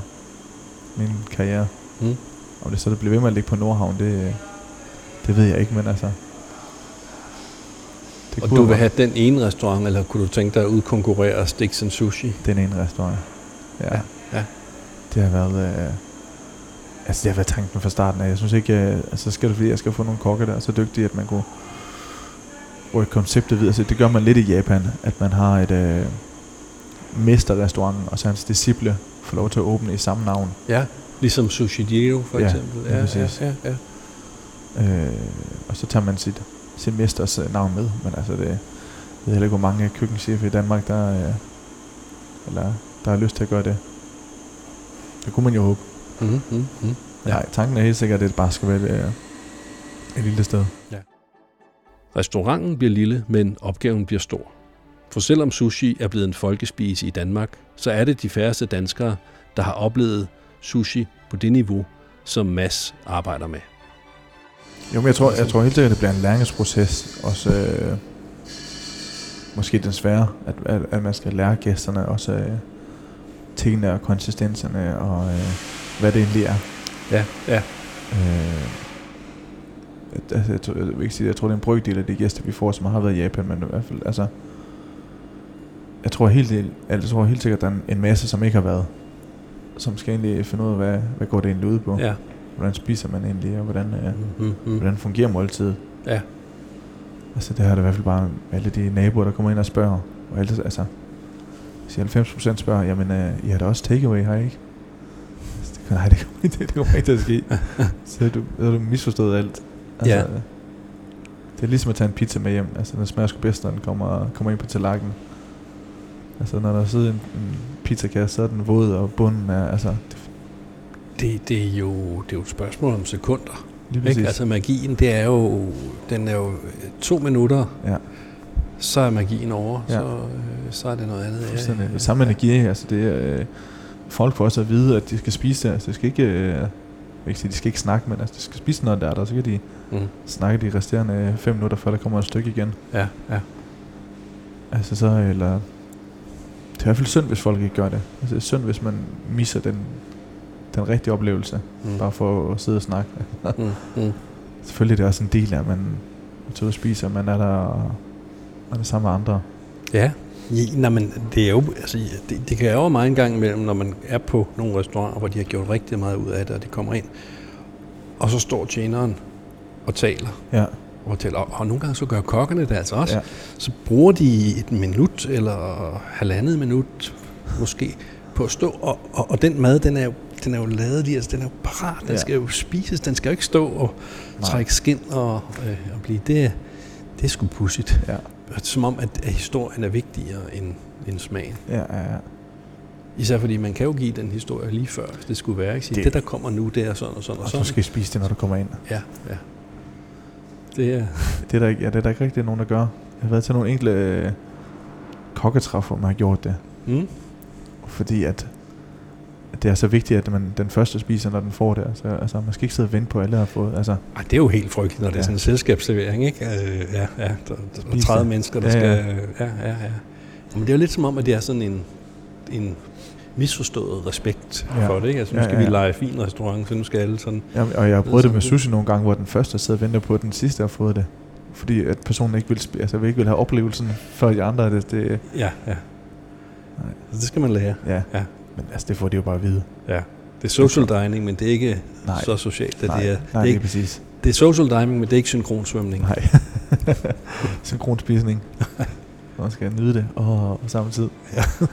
S2: min karriere.
S1: Mm.
S2: Om det så det bliver ved med at ligge på Nordhavn, det, det ved jeg ikke, men altså... Det
S1: Og du vil have den ene restaurant, eller kunne du tænke dig at udkonkurrere and Sushi?
S2: den ene restaurant. Ja,
S1: ja.
S2: Det har været... Øh, altså, det har været tanken fra starten af. Jeg synes ikke... Øh, altså, skal det fordi, jeg skal få nogle kokke, der er så dygtige, at man kunne rykke konceptet videre. Så det gør man lidt i Japan, at man har et øh, mesterrestaurant, og så hans disciple får lov til at åbne i samme navn.
S1: Ja, ligesom Sushi Dio for
S2: Ja,
S1: eksempel.
S2: lige præcis.
S1: ja, ja, ja.
S2: Øh, og så tager man sit, sin mesters øh, navn med. Men altså, det, jeg ved heller ikke, hvor mange køkkenchefer i Danmark, der, øh, eller, der har lyst til at gøre det. Det kunne man jo håbe.
S1: Mm-hmm. Mm-hmm.
S2: Ja.
S1: Ja.
S2: Nej, tanken er helt sikkert, at det bare skal være et, øh, et lille sted.
S1: Restauranten bliver lille, men opgaven bliver stor. For selvom sushi er blevet en folkespise i Danmark, så er det de færreste danskere, der har oplevet sushi på det niveau, som Mads arbejder med.
S2: Jo, men jeg tror, jeg tror helt sikkert, at det bliver en læringsproces. Også øh, måske den svære, at, at, at man skal lære gæsterne også øh, tingene og konsistenserne og øh, hvad det egentlig er.
S1: Ja, ja.
S2: Øh, altså, jeg, tror, jeg, vil ikke sige, jeg tror, det er en brøkdel af de gæster, vi får, som har været i Japan, men i hvert fald, altså, jeg tror helt, del- jeg tror helt sikkert, at der er en, en masse, som ikke har været, som skal egentlig finde ud af, hvad, hvad går det egentlig ud på?
S1: Ja.
S2: Hvordan spiser man egentlig, og hvordan, øh,
S1: Mm-hmm.
S2: hvordan fungerer måltidet?
S1: Ja.
S2: Altså, det har det i hvert fald bare alle de naboer, der kommer ind og spørger, og alle, altså, siger 90% spørger, jamen, øh, I har da også takeaway, har I ikke? Så nej, det kommer, ikke, det kommer ikke til at ske. så du, så du misforstået alt. Altså,
S1: Ja.
S2: Det er ligesom at tage en pizza med hjem. Altså, den smager sgu bedst, når den kommer, kommer ind på tallerkenen. Altså, når der sidder en, en pizzakasse, så er den våd, og bunden er, altså, det,
S1: Det, det, er jo, det er jo et spørgsmål om sekunder.
S2: lige præcis.
S1: Ikke? Altså magien, det er jo, den er jo øh, to minutter,
S2: Ja.
S1: Så er magien over,
S2: Ja.
S1: så, øh, så er det noget andet.
S2: Det samme energi, altså det er, øh, folk får også at vide, at de skal spise det. Altså, det skal ikke, øh, ikke sige, de skal ikke snakke, men altså, de skal spise, når det er der, så kan de
S1: Mm.
S2: snakke de resterende fem minutter, før der kommer et stykke igen.
S1: Ja, ja.
S2: Altså så, eller... Det er i hvert fald synd, hvis folk ikke gør det. Altså, det er synd, hvis man misser den, den rigtige oplevelse,
S1: Mm.
S2: bare for at sidde og snakke.
S1: Mm. Mm.
S2: Selvfølgelig er det også en del af, at man tager ud og spiser, man er der og man er sammen med andre.
S1: Ja, ja nej, men det er jo, altså, det, det kan jo meget en gang imellem, når man er på nogle restauranter, hvor de har gjort rigtig meget ud af det, og de kommer ind, og så står tjeneren og taler,
S2: Ja,
S1: og fortæller, og, og nogle gange så gør kokkerne det altså også,
S2: ja.
S1: så bruger de et minut eller halvandet minut måske på at stå, og, og, og den mad, den er jo, den er jo lavet lige, altså den er jo parat, den
S2: Ja.
S1: skal jo spises, den skal jo ikke stå og
S2: Nej.
S1: trække skin og, øh, og blive, det, det er sgu pudsigt.
S2: ja,
S1: Som om, at, at historien er vigtigere end, end smagen.
S2: ja, ja, ja.
S1: Især fordi man kan jo give den historie lige før, hvis det skulle være. Ikke? Sige,
S2: Det-
S1: det, der kommer nu, det er sådan og sådan og
S2: Og
S1: sådan.
S2: så skal I spise det, når du kommer ind.
S1: Ja, ja. Det er...
S2: Det er der ikke, ja, det er der ikke rigtig nogen, der gør. Jeg har været til nogle enkelte øh, kokketræf, hvor man har gjort det.
S1: Mm?
S2: Fordi at det er så vigtigt, at man den første spiser, når den får det. Altså, altså man skal ikke sidde og vente på, at alle har fået. Altså,
S1: Ej, det er jo helt frygteligt, når det er
S2: Ja.
S1: sådan en selskabsservering, ikke? Øh, ja, ja, der, der er
S2: Spise
S1: 30
S2: det.
S1: mennesker, der
S2: Ja,
S1: ja,
S2: ja.
S1: skal... Ja, ja, ja. Men det er jo lidt som om, at det er sådan en, en misforstået respekt
S2: Ja.
S1: for det, ikke? Altså, nu skal
S2: ja, ja.
S1: vi lege fin restaurant, så nu skal alle sådan...
S2: ja, og jeg har prøvet det med
S1: sådan-
S2: sushi nogle gange, hvor den første sidder og venter på, at den sidste har fået det. Fordi at personen ikke vil, altså, vil ikke vil have oplevelsen før de andre. Det, det,
S1: Ja, ja. Så det skal man lære.
S2: ja.
S1: Ja.
S2: Men altså, det får de jo bare at vide.
S1: Ja. Det er social dining, men det er ikke
S2: Nej.
S1: så socialt. At
S2: nej,
S1: det, er,
S2: nej,
S1: det, er ikke,
S2: præcis.
S1: det er social dining, men det er ikke synkronsvømning.
S2: Nej. Synkronspisning. Man skal nyde det og, og samme tid.
S1: Ja.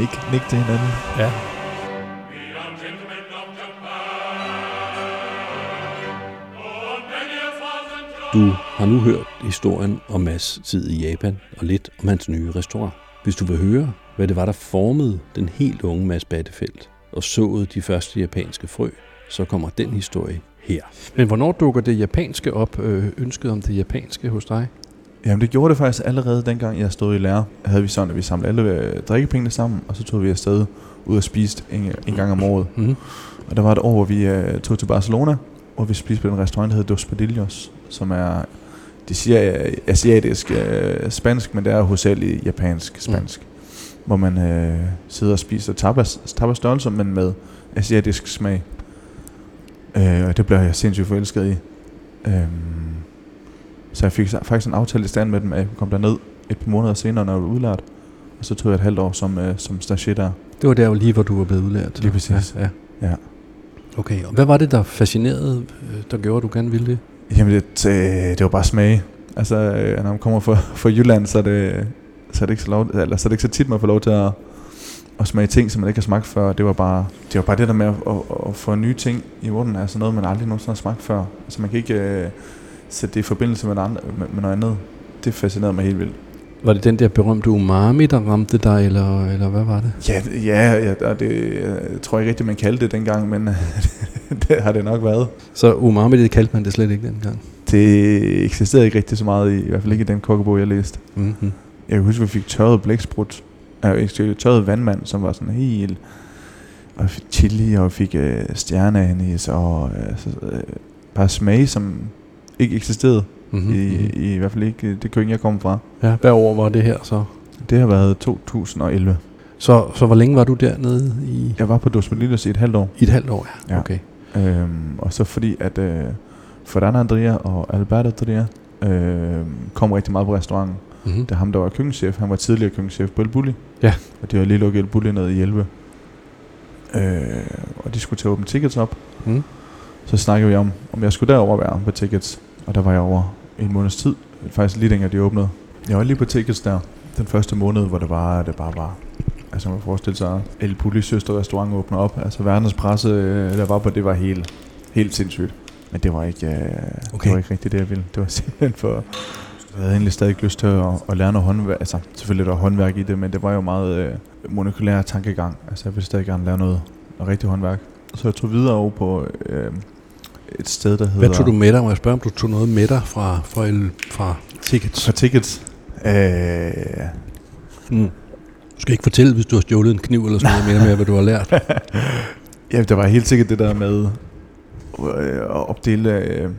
S2: nik, nik til hinanden.
S1: Ja. Du har nu hørt historien om Mads tid i Japan og lidt om hans nye restaurant. Hvis du vil høre, hvad det var, der formede den helt unge Mads Battefeldt og såede de første japanske frø, så kommer den historie her. Men hvornår dukker det japanske op, øh, ønsket om det japanske hos dig?
S2: Jamen det gjorde det faktisk allerede dengang jeg stod i lære. Havde vi sådan, at vi samlede alle øh, drikkepengene sammen, og så tog vi afsted ud og spiste en, en gang om året.
S1: Mm-hmm.
S2: Og der var et år, hvor vi øh, tog til Barcelona, hvor vi spiste på en restaurant, der hedder Dos Padillos, som er, de siger asiatisk øh, spansk, men det er hovedsageligt japansk spansk. Mm. Hvor man øh, sidder og spiser tapas, tapas størrelser, men med asiatisk smag. Øh, og det blev jeg sindssygt forelsket i. Øhm, så jeg fik faktisk en aftale i stand med dem, at jeg komme derned et par måneder senere, når jeg var udlært. Og så tog jeg et halvt år som, øh, som stagiaire der.
S1: Det var der jo lige, hvor du var blevet udlært.
S2: Lige præcis.
S1: Ja, ja.
S2: Ja.
S1: Okay, og hvad var det, der fascinerede, øh, der gjorde, at du gerne ville det?
S2: Jamen, det, øh, det var bare smage. Altså, øh, når man kommer fra, fra Jylland, så er, det, så er det ikke så, lov, eller, så er det ikke så tit, man får lov til at, at smage ting, som man ikke har smagt før. Det var bare det, var bare det der med at, at, at få nye ting i munden, altså noget, man aldrig nogensinde har smagt før. Altså, man kan ikke øh, sætte det i forbindelse med, andet, med, med noget andet. Det fascinerede mig helt vildt.
S1: Var det den der berømte umami, der ramte dig, eller, eller hvad var det?
S2: Ja, ja, ja og det jeg tror jeg ikke rigtigt, man kaldte det dengang, men det har det nok været.
S1: Så umami, det kaldte man det slet ikke dengang.
S2: Det eksisterede ikke rigtig så meget, i, i hvert fald ikke i den kokkebog, jeg læste.
S1: Mm-hmm.
S2: Jeg kan huske, vi fik tørret blæksprut. Øh, tørret vandmand, som var sådan helt... Og fik chili, og fik øh, stjerneanis, og øh, så, øh, bare smage, som ikke eksisterede.
S1: Mm-hmm.
S2: I, i, I hvert fald ikke det køkken, jeg kom fra.
S1: Ja, hvad år var det her så?
S2: Det har været 2011.
S1: Så, så hvor længe var du dernede i?
S2: Jeg var på Dos Molinos i et halvt år.
S1: I et halvt år, ja.
S2: Ja.
S1: Okay.
S2: Øhm, og så fordi, at øh, Ferdinand Andrea og Alberto Andrea øh, kom rigtig meget på restauranten.
S1: Mm-hmm.
S2: Det er ham, der var køkkenchef. Han var tidligere køkkenchef på El Bulli.
S1: Ja.
S2: Og de har lige lukket El Bulli ned i 11. Øh, og de skulle til at åbne tickets op.
S1: Mm.
S2: Så snakkede vi om, om jeg skulle derover være på tickets. Og der var jeg over en måneds tid. Faktisk lige dengang de åbnede. Jeg var lige på tickets der. Den første måned, hvor det var, det bare var... Altså man kan forestille sig, El Bulli søster restaurant åbner op. Altså verdens presse, øh, der var på, det var helt, helt sindssygt. Men det var ikke, øh,
S1: Okay.
S2: det var ikke rigtigt det, jeg ville. Det var simpelthen for... Jeg havde egentlig stadig lyst til at, at lære noget håndværk. Altså, selvfølgelig der håndværk i det, men det var jo meget øh, monokylær tankegang. Altså, jeg ville stadig gerne lære noget, noget rigtigt håndværk. Så jeg tog videre over på øh, et sted, der hedder...
S1: Hvad tog du med dig? Må jeg spørge, om du tog noget med dig fra, fra, el, fra tickets?
S2: Fra tickets. Øh,
S1: Mm. Du skal ikke fortælle, hvis du har stjålet en kniv eller sådan noget mere med, hvad du har lært.
S2: ja, der var helt sikkert det der med øh, at opdele øh,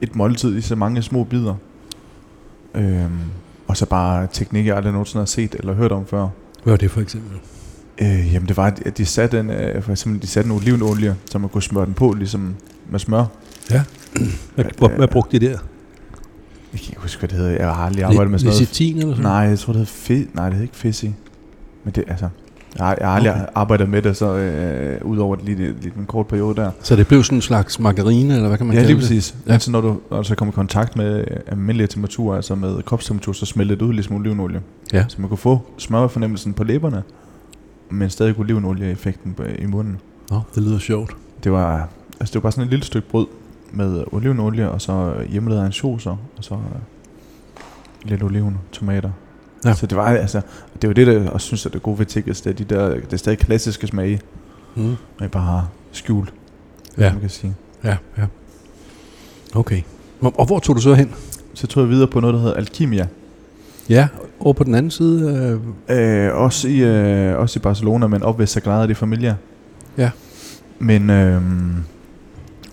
S2: et måltid i så mange små bidder. Øh, og så bare teknik, jeg aldrig nogensinde har set eller hørt om før.
S1: Hvad var det for eksempel?
S2: Øh, jamen det var, at de satte en, øh, for eksempel, de satte en olivenolie, så man kunne smøre den på, ligesom med smør.
S1: Hvad, hvad, hvad brugte de der?
S2: Jeg kan ikke huske, hvad det hedder. Jeg har aldrig arbejdet med sådan noget.
S1: Lecitin eller sådan
S2: Nej, jeg tror, det hedder fi- Nej, det hedder ikke fizzy. Men det, altså... Jeg har, jeg har aldrig
S1: Okay.
S2: arbejdet med det, så øh, udover lige, lige en kort periode der.
S1: Så det blev sådan en slags margarine, eller hvad kan man
S2: ja,
S1: kalde
S2: lige
S1: det?
S2: præcis.
S1: Ja.
S2: Ja. Altså, når du, når du så kommer i kontakt med øh, almindelige temperaturer, altså med kropstemperatur, så smelter det ud ligesom olivenolie.
S1: Ja.
S2: Så man kunne få smørfornemmelsen på læberne, men stadig olivenolie-effekten på- i munden.
S1: Nå, det lyder sjovt.
S2: Det var, altså det var bare sådan et lille stykke brød med olivenolie, og så hjemmelavede ansjoser, og så øh, lidt oliven, tomater.
S1: Ja.
S2: Så det var altså, det var det, der også synes, at det gode ved tickets, det er de der, det er stadig klassiske smage,
S1: Mm.
S2: men bare skjult,
S1: Ja,
S2: man kan sige.
S1: ja, ja. Okay. Og hvor tog du så hen?
S2: Så tog jeg videre på noget, der hedder Alkimia.
S1: Ja, over på den anden side. Øh,
S2: Øh, også, i, øh, også i Barcelona, men op ved Sagrada de Familia.
S1: Ja.
S2: Men øh,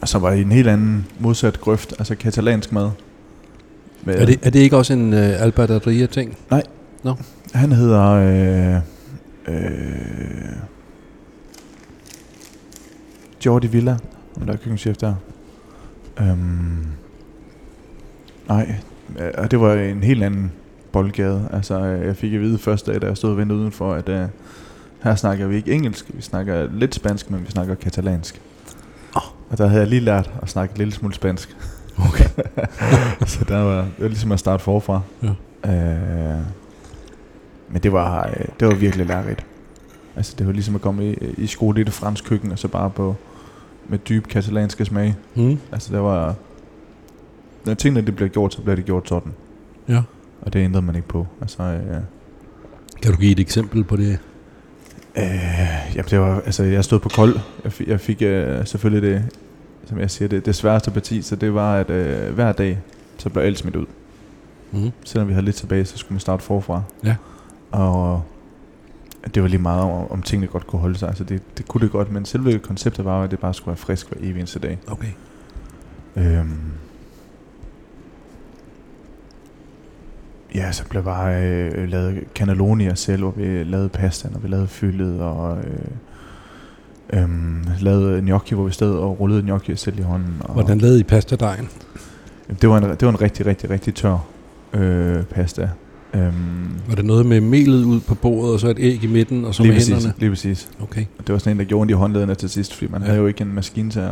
S2: så var det en helt anden modsat grøft, altså katalansk mad. Med,
S1: er, det, er det ikke også en øh, Albertaria-ting?
S2: Han hedder... Øh, øh, Jordi Villa, om der er køkkenchef der. Øhm, nej, øh, og det var en helt anden boldgade. Altså, øh, jeg fik at vide første dag, da jeg stod og ventede udenfor, at øh, her snakker vi ikke engelsk, vi snakker lidt spansk, men vi snakker katalansk.
S1: Åh.
S2: Og der havde jeg lige lært at snakke en lille smule spansk.
S1: Okay.
S2: så der var, det var ligesom at starte forfra.
S1: Ja.
S2: Øh, men det var, øh, det var virkelig lærerigt. Altså det var ligesom at komme i, i skole i det fransk køkken, og så bare på med dyb katalanske smag.
S1: Mm.
S2: Altså det var, når tingene det bliver gjort, så bliver det gjort sådan.
S1: Ja.
S2: Og det ændrede man ikke på. Altså, øh,
S1: Kan du give et eksempel på det?
S2: øh, jamen det var, altså jeg stod på kold. Jeg fik, jeg fik øh, selvfølgelig det, som jeg siger, det, det sværeste parti, så det var, at øh, hver dag, så blev alt smidt ud.
S1: Mm.
S2: Selvom vi havde lidt tilbage, så skulle man starte forfra.
S1: Ja.
S2: Og det var lige meget om, om tingene godt kunne holde sig. Altså det, det kunne det godt, men selve konceptet var, at det bare skulle være frisk hver evig eneste dag.
S1: Okay.
S2: Øhm. Ja, så blev bare øh, lavet cannelloni selv, hvor vi lavede pasta, og vi lavede fyldet, og øh, øh, lavede gnocchi, hvor vi stod og rullede gnocchi selv i hånden. Og
S1: Hvordan lavede I pastadejen?
S2: Det var en, det var en rigtig, rigtig, rigtig tør øh, pasta. Øhm,
S1: Var det noget med melet ud på bordet, og så et æg i midten, og så
S2: lige
S1: med
S2: præcis,
S1: hænderne?
S2: lige præcis.
S1: Okay.
S2: Og det var sådan en, der gjorde ondt i håndledene til sidst, fordi man
S1: Ja.
S2: ja. havde jo ikke en maskine til at,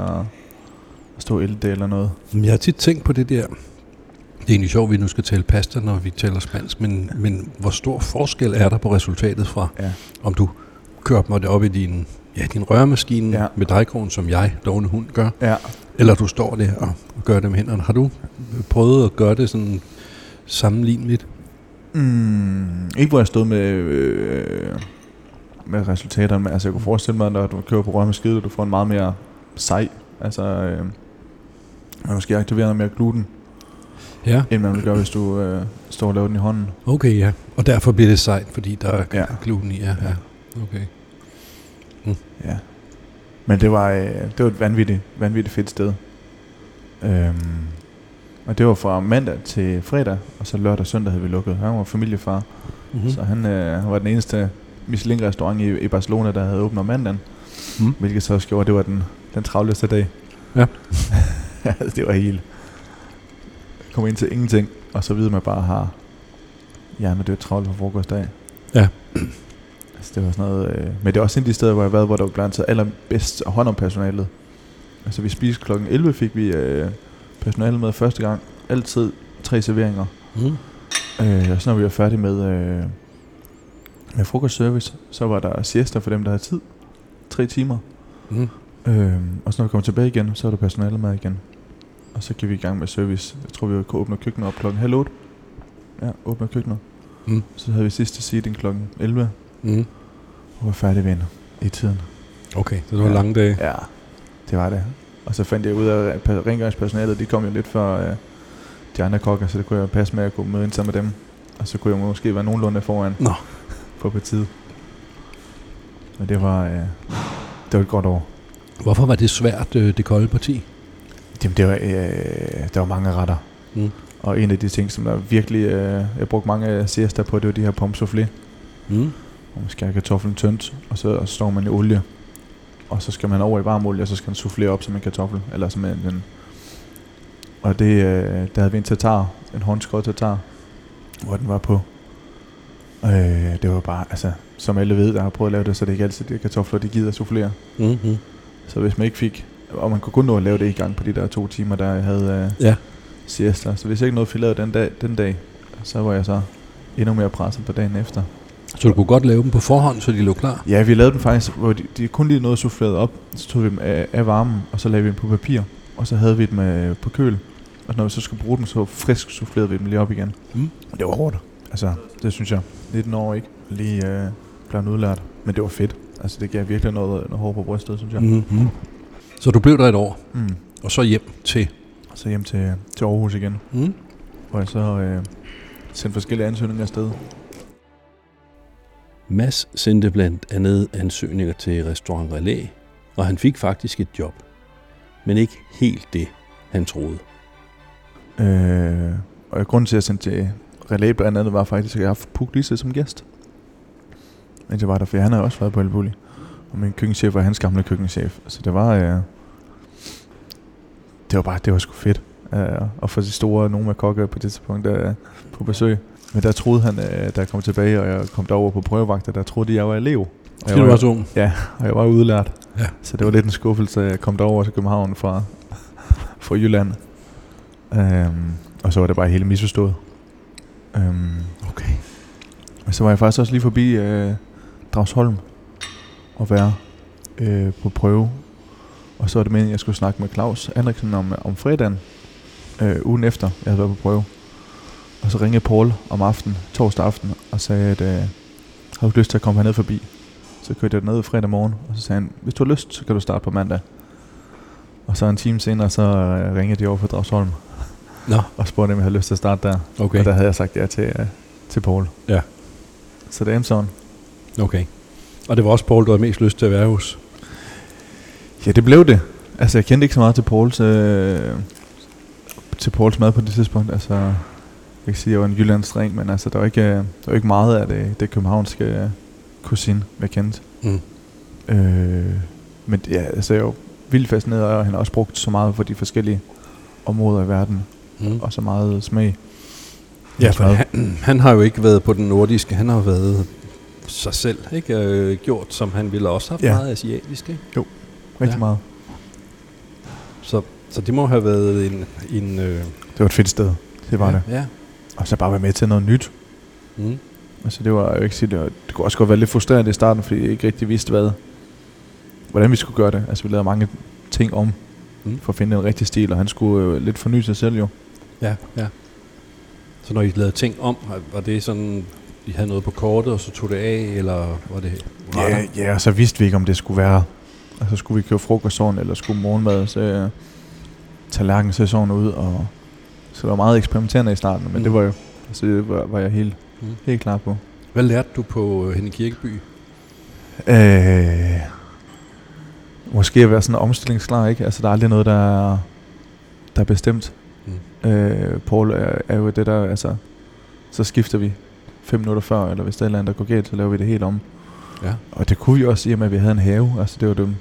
S2: at stå det eller noget.
S1: Jeg har tit tænkt på det der. Det er egentlig sjovt, at vi nu skal tale pasta, når vi taler spansk, men, men hvor stor forskel er der på resultatet fra,
S2: Ja.
S1: om du kører mig det op i din, ja, din røremaskine ja.
S2: Ja.
S1: med dejkrogen, som jeg, lovende hund, gør,
S2: Ja,
S1: eller du står der og gør det med hænderne. Har du prøvet at gøre det sådan sammenligneligt?
S2: Mm, ikke hvor jeg stod med, øh, med resultaterne, men altså jeg kunne forestille mig, når du kører på rørmaskine, at du får en meget mere sej, altså øh, man måske aktiverer noget mere gluten,
S1: Ja.
S2: end man vil gøre, hvis du øh, står og laver den i hånden.
S1: Okay, ja. Og derfor bliver det sejt, fordi der er ja. Gluten i. Ja, ja. Okay.
S2: Ja. Men det var, øh, det var et vanvittigt, vanvittigt fedt sted. Øhm, og det var fra mandag til fredag, og så lørdag og søndag havde vi lukket. Han var familiefar,
S1: Mm-hmm.
S2: mm. så han øh, han var den eneste Michelin-restaurant i, i Barcelona, der havde åbnet om mandagen.
S1: Mm.
S2: Hvilket så også gjorde, at det var den, den travleste dag.
S1: Ja.
S2: Altså, det var helt... Kom ind til ingenting, og så videre man bare har hjernedødt travlt på frokostdag.
S1: Ja.
S2: Altså, det var sådan noget... Øh, men det er også en af de steder, hvor jeg har været, hvor der var blandt taget allerbedst hånd om personalet. Altså, vi spiste klokken 11, fik vi øh, personalet med første gang. Altid tre serveringer.
S1: Mm.
S2: Øh, og så når vi var færdige med, øh, med frokostservice, så var der siesta for dem, der havde tid. Tre timer.
S1: Mm.
S2: Øh, og så når vi kommer tilbage igen, så er der personale med igen. Og så kan vi i gang med service. Jeg tror, vi kunne åbne køkkenet op klokken halv otte. Ja, åbne køkkenet.
S1: Mm.
S2: Så havde vi sidste seating klokken 11.
S1: Mm.
S2: Og var færdige venner i tiden.
S1: Okay, så det var
S2: Ja.
S1: lange dage.
S2: Ja, det var det. Og så fandt jeg ud af, at rengøringspersonalet, de kom jo lidt før øh, de andre kokker, så det kunne jeg passe med at kunne møde ind sammen med dem. Og så kunne jeg måske være nogenlunde foran
S1: Nå.
S2: på partiet. Men det var, øh, det var et godt år.
S1: Hvorfor var det svært, øh, det kolde parti?
S2: Jamen, det var, øh, der var mange retter.
S1: Mm.
S2: Og en af de ting, som der virkelig, øh, jeg brugte mange siesta på, det var de her pommes soufflé.
S1: Mm.
S2: Hvor man skærer kartoflen tyndt, og så står man i olie. Og så skal man over i varm olie, og så skal man soufflere op som en kartoffel. Eller som en, en og det, øh, der havde vi en tatar, en håndskåret tatar, hvor den var på. Øh, det var bare, altså, som alle ved, der har prøvet at lave det, så det er ikke altid de kartofler, de gider at soufflere.
S1: Mm-hmm.
S2: Så hvis man ikke fik, og man kunne kun nå at lave det i gang på de der to timer, der jeg havde øh,
S1: Ja.
S2: siesta. Så hvis jeg ikke nåede at få lavet den dag, den dag, så var jeg så endnu mere presset på dagen efter.
S1: Så du kunne godt lave dem på forhånd, så de lå klar?
S2: Ja, vi lavede dem faktisk, hvor de, de kun lige nåede souffleret op, så tog vi dem af, af varmen, og så lagde vi dem på papir, og så havde vi dem øh, på køl. Og når vi så skulle bruge dem, så frisk soufflerede vi dem lige op igen.
S1: Mm.
S2: Og det var hårdt. Altså, det synes jeg. 19 år ikke lige øh, blev udlært. Men det var fedt. Altså, det gav virkelig noget, noget hår på brystet, synes jeg. Mm.
S1: Mm-hmm. Så du blev der et år,
S2: Mm.
S1: og så hjem til...
S2: Så hjem til, til Aarhus igen,
S1: Mm.
S2: hvor jeg så øh, sendt forskellige ansøgninger afsted.
S1: Mads sendte blandt andet ansøgninger til Restaurant Relais, og han fik faktisk et job. Men ikke helt det, han troede.
S2: Øh, og grunden til, at jeg sendte til Relais blandt andet, var faktisk, at jeg har haft Puk Lise som gæst. Men jeg var der, for han har også været på Elbuli. Og min køkkenchef var hans gamle køkkenchef. Så det var... Øh, det var bare, det var sgu fedt. Øh, at få de store nogle med kokke på det tidspunkt øh, på besøg. Men der troede han, øh, da jeg kom tilbage, og jeg kom derover på prøvevagter, der troede de, jeg var elev. Og jeg var,
S1: var så ung.
S2: Ja, og jeg var udlært.
S1: Ja.
S2: Så det var lidt en skuffelse, at jeg kom derover til København fra, fra Jylland. Øhm, og så var det bare hele misforstået. Øhm,
S1: Okay.
S2: og så var jeg faktisk også lige forbi øh, Dragsholm og være øh, på prøve. Og så var det meningen, at jeg skulle snakke med Claus Andriksen om, om fredagen, øh, ugen efter jeg havde været på prøve. Og så ringede Paul om aftenen, torsdag aften, og sagde, at øh, havde du lyst til at komme herned forbi? Så kørte jeg ned fredag morgen, og så sagde han, hvis du har lyst, så kan du starte på mandag. Og så en time senere, så øh, ringede de over fra Dragsholm
S1: Nå,
S2: og spurgte, om jeg havde lyst til at starte der.
S1: okay.
S2: Og der havde jeg sagt ja til, øh, til Paul.
S1: Ja.
S2: Så det endte sådan.
S1: Okay. Og det var også Paul, du havde mest lyst til at være hos.
S2: Ja, det blev det. Altså, jeg kendte ikke så meget til Pauls, øh, til Pauls mad på det tidspunkt. Altså, jeg kan sige, at jeg var en jyllands dreng, men altså, der var ikke, øh, der var ikke meget af det, det københavnske øh, cuisine, jeg kendte.
S1: Mm.
S2: Øh, men ja, altså, jeg er jo vildt fascineret, og han har også brugt så meget for de forskellige områder i verden,
S1: Mm.
S2: og så meget smag.
S1: Ja, for han, han har jo ikke været på den nordiske, han har været sig selv, ikke? Øh, gjort, som han ville også have haft
S2: Ja.
S1: meget asiatisk, ikke?
S2: Rigtig
S1: Ja.
S2: meget.
S1: Så, så det må have været en... en øh,
S2: Det var et fedt sted. Det var
S1: ja,
S2: det.
S1: Ja.
S2: Og så bare være med til noget nyt.
S1: Mm.
S2: Altså det var vil ikke sige, det, var, det kunne også godt være lidt frustrerende i starten, fordi jeg ikke rigtig vidste, hvad, hvordan vi skulle gøre det. Altså vi lavede mange ting om,
S1: Mm.
S2: for at finde en rigtig stil, og han skulle jo lidt forny sig selv jo.
S1: Ja, ja. Så når I lavede ting om, var det sådan, I havde noget på kortet, og så tog det af, eller var det?
S2: Ja, ja, og så vidste vi ikke, om det skulle være, altså skulle vi købe frokost sådan, eller skulle morgenmad, så tallerken se sådan ud, og så det var meget eksperimenterende i starten, men
S1: Mm.
S2: det var jo, altså det var, var jeg helt,
S1: Mm.
S2: mm. helt klar på.
S1: Hvad lærte du på øh, Henning Kirkeby?
S2: Øh, måske at være sådan omstillingsklar, ikke? Altså der er aldrig noget, der er, der er bestemt.
S1: Mm.
S2: Øh, Paul er, er jo det der, altså, så skifter vi fem minutter før, eller hvis der er et eller andet, der går galt, så laver vi det helt om.
S1: Ja.
S2: Og det kunne vi også, i og med, at vi havde en have. Altså det var det,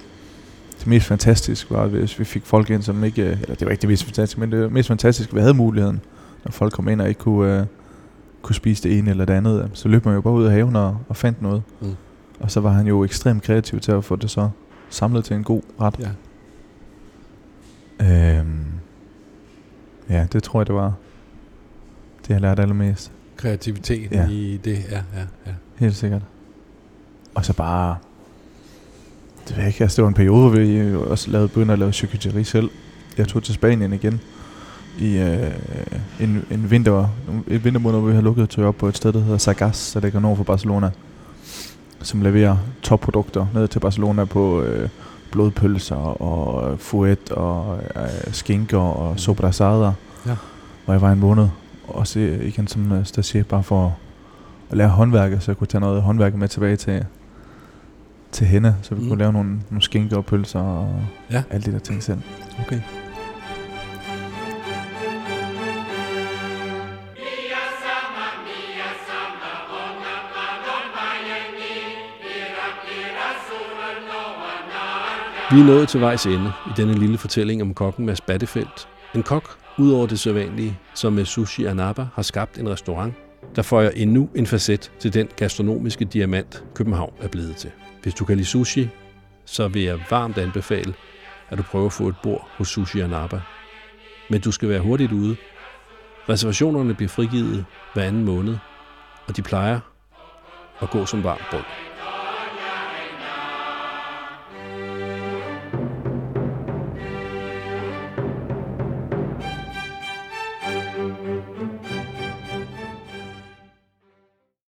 S2: det mest fantastiske var, hvis vi fik folk ind, som ikke, eller det var ikke det mest fantastiske, men det mest fantastiske, at vi havde muligheden, når folk kom ind og ikke kunne, øh, kunne spise det ene eller det andet, så løb man jo bare ud af haven og, og fandt noget.
S1: Mm.
S2: Og så var han jo ekstremt kreativ til at få det så samlet til en god ret.
S1: Ja.
S2: Øhm, ja, det tror jeg, det var det, jeg lærte allermest.
S1: Kreativiteten
S2: Ja.
S1: i det, ja, ja, ja.
S2: Helt sikkert. Og så bare... Det, ved jeg ikke, altså, det var en periode, hvor vi øh, også lavede, begyndte at lave charcuterie selv. Jeg tog til Spanien igen i øh, en, en vinter, et vintermåned, hvor vi har lukket jeg op på et sted, der hedder Sagas, der ligger nord for Barcelona, som leverer topprodukter ned til Barcelona på øh, blodpølser og fuet og øh, skinker og sobrasader.
S1: Ja.
S2: Hvor jeg var en måned. Også igen som øh, stagiaire, bare for at lære håndværket, så jeg kunne tage noget håndværk med tilbage til, til hende, så vi Mm. kunne lave nogle, nogle skinker og pølser og
S1: Ja.
S2: alle de der ting selv.
S1: Okay. Vi er nået til vejs ende i denne lille fortælling om kokken Mads Battefeldt. En kok, udover det sædvanlige, som med Sushi Anaba har skabt en restaurant, der føjer endnu en facet til den gastronomiske diamant, København er blevet til. Hvis du kan lide sushi, så vil jeg varmt anbefale, at du prøver at få et bord hos Sushi Anaba. Men du skal være hurtigt ude. Reservationerne bliver frigivet hver anden måned, og de plejer at gå som varmt brød.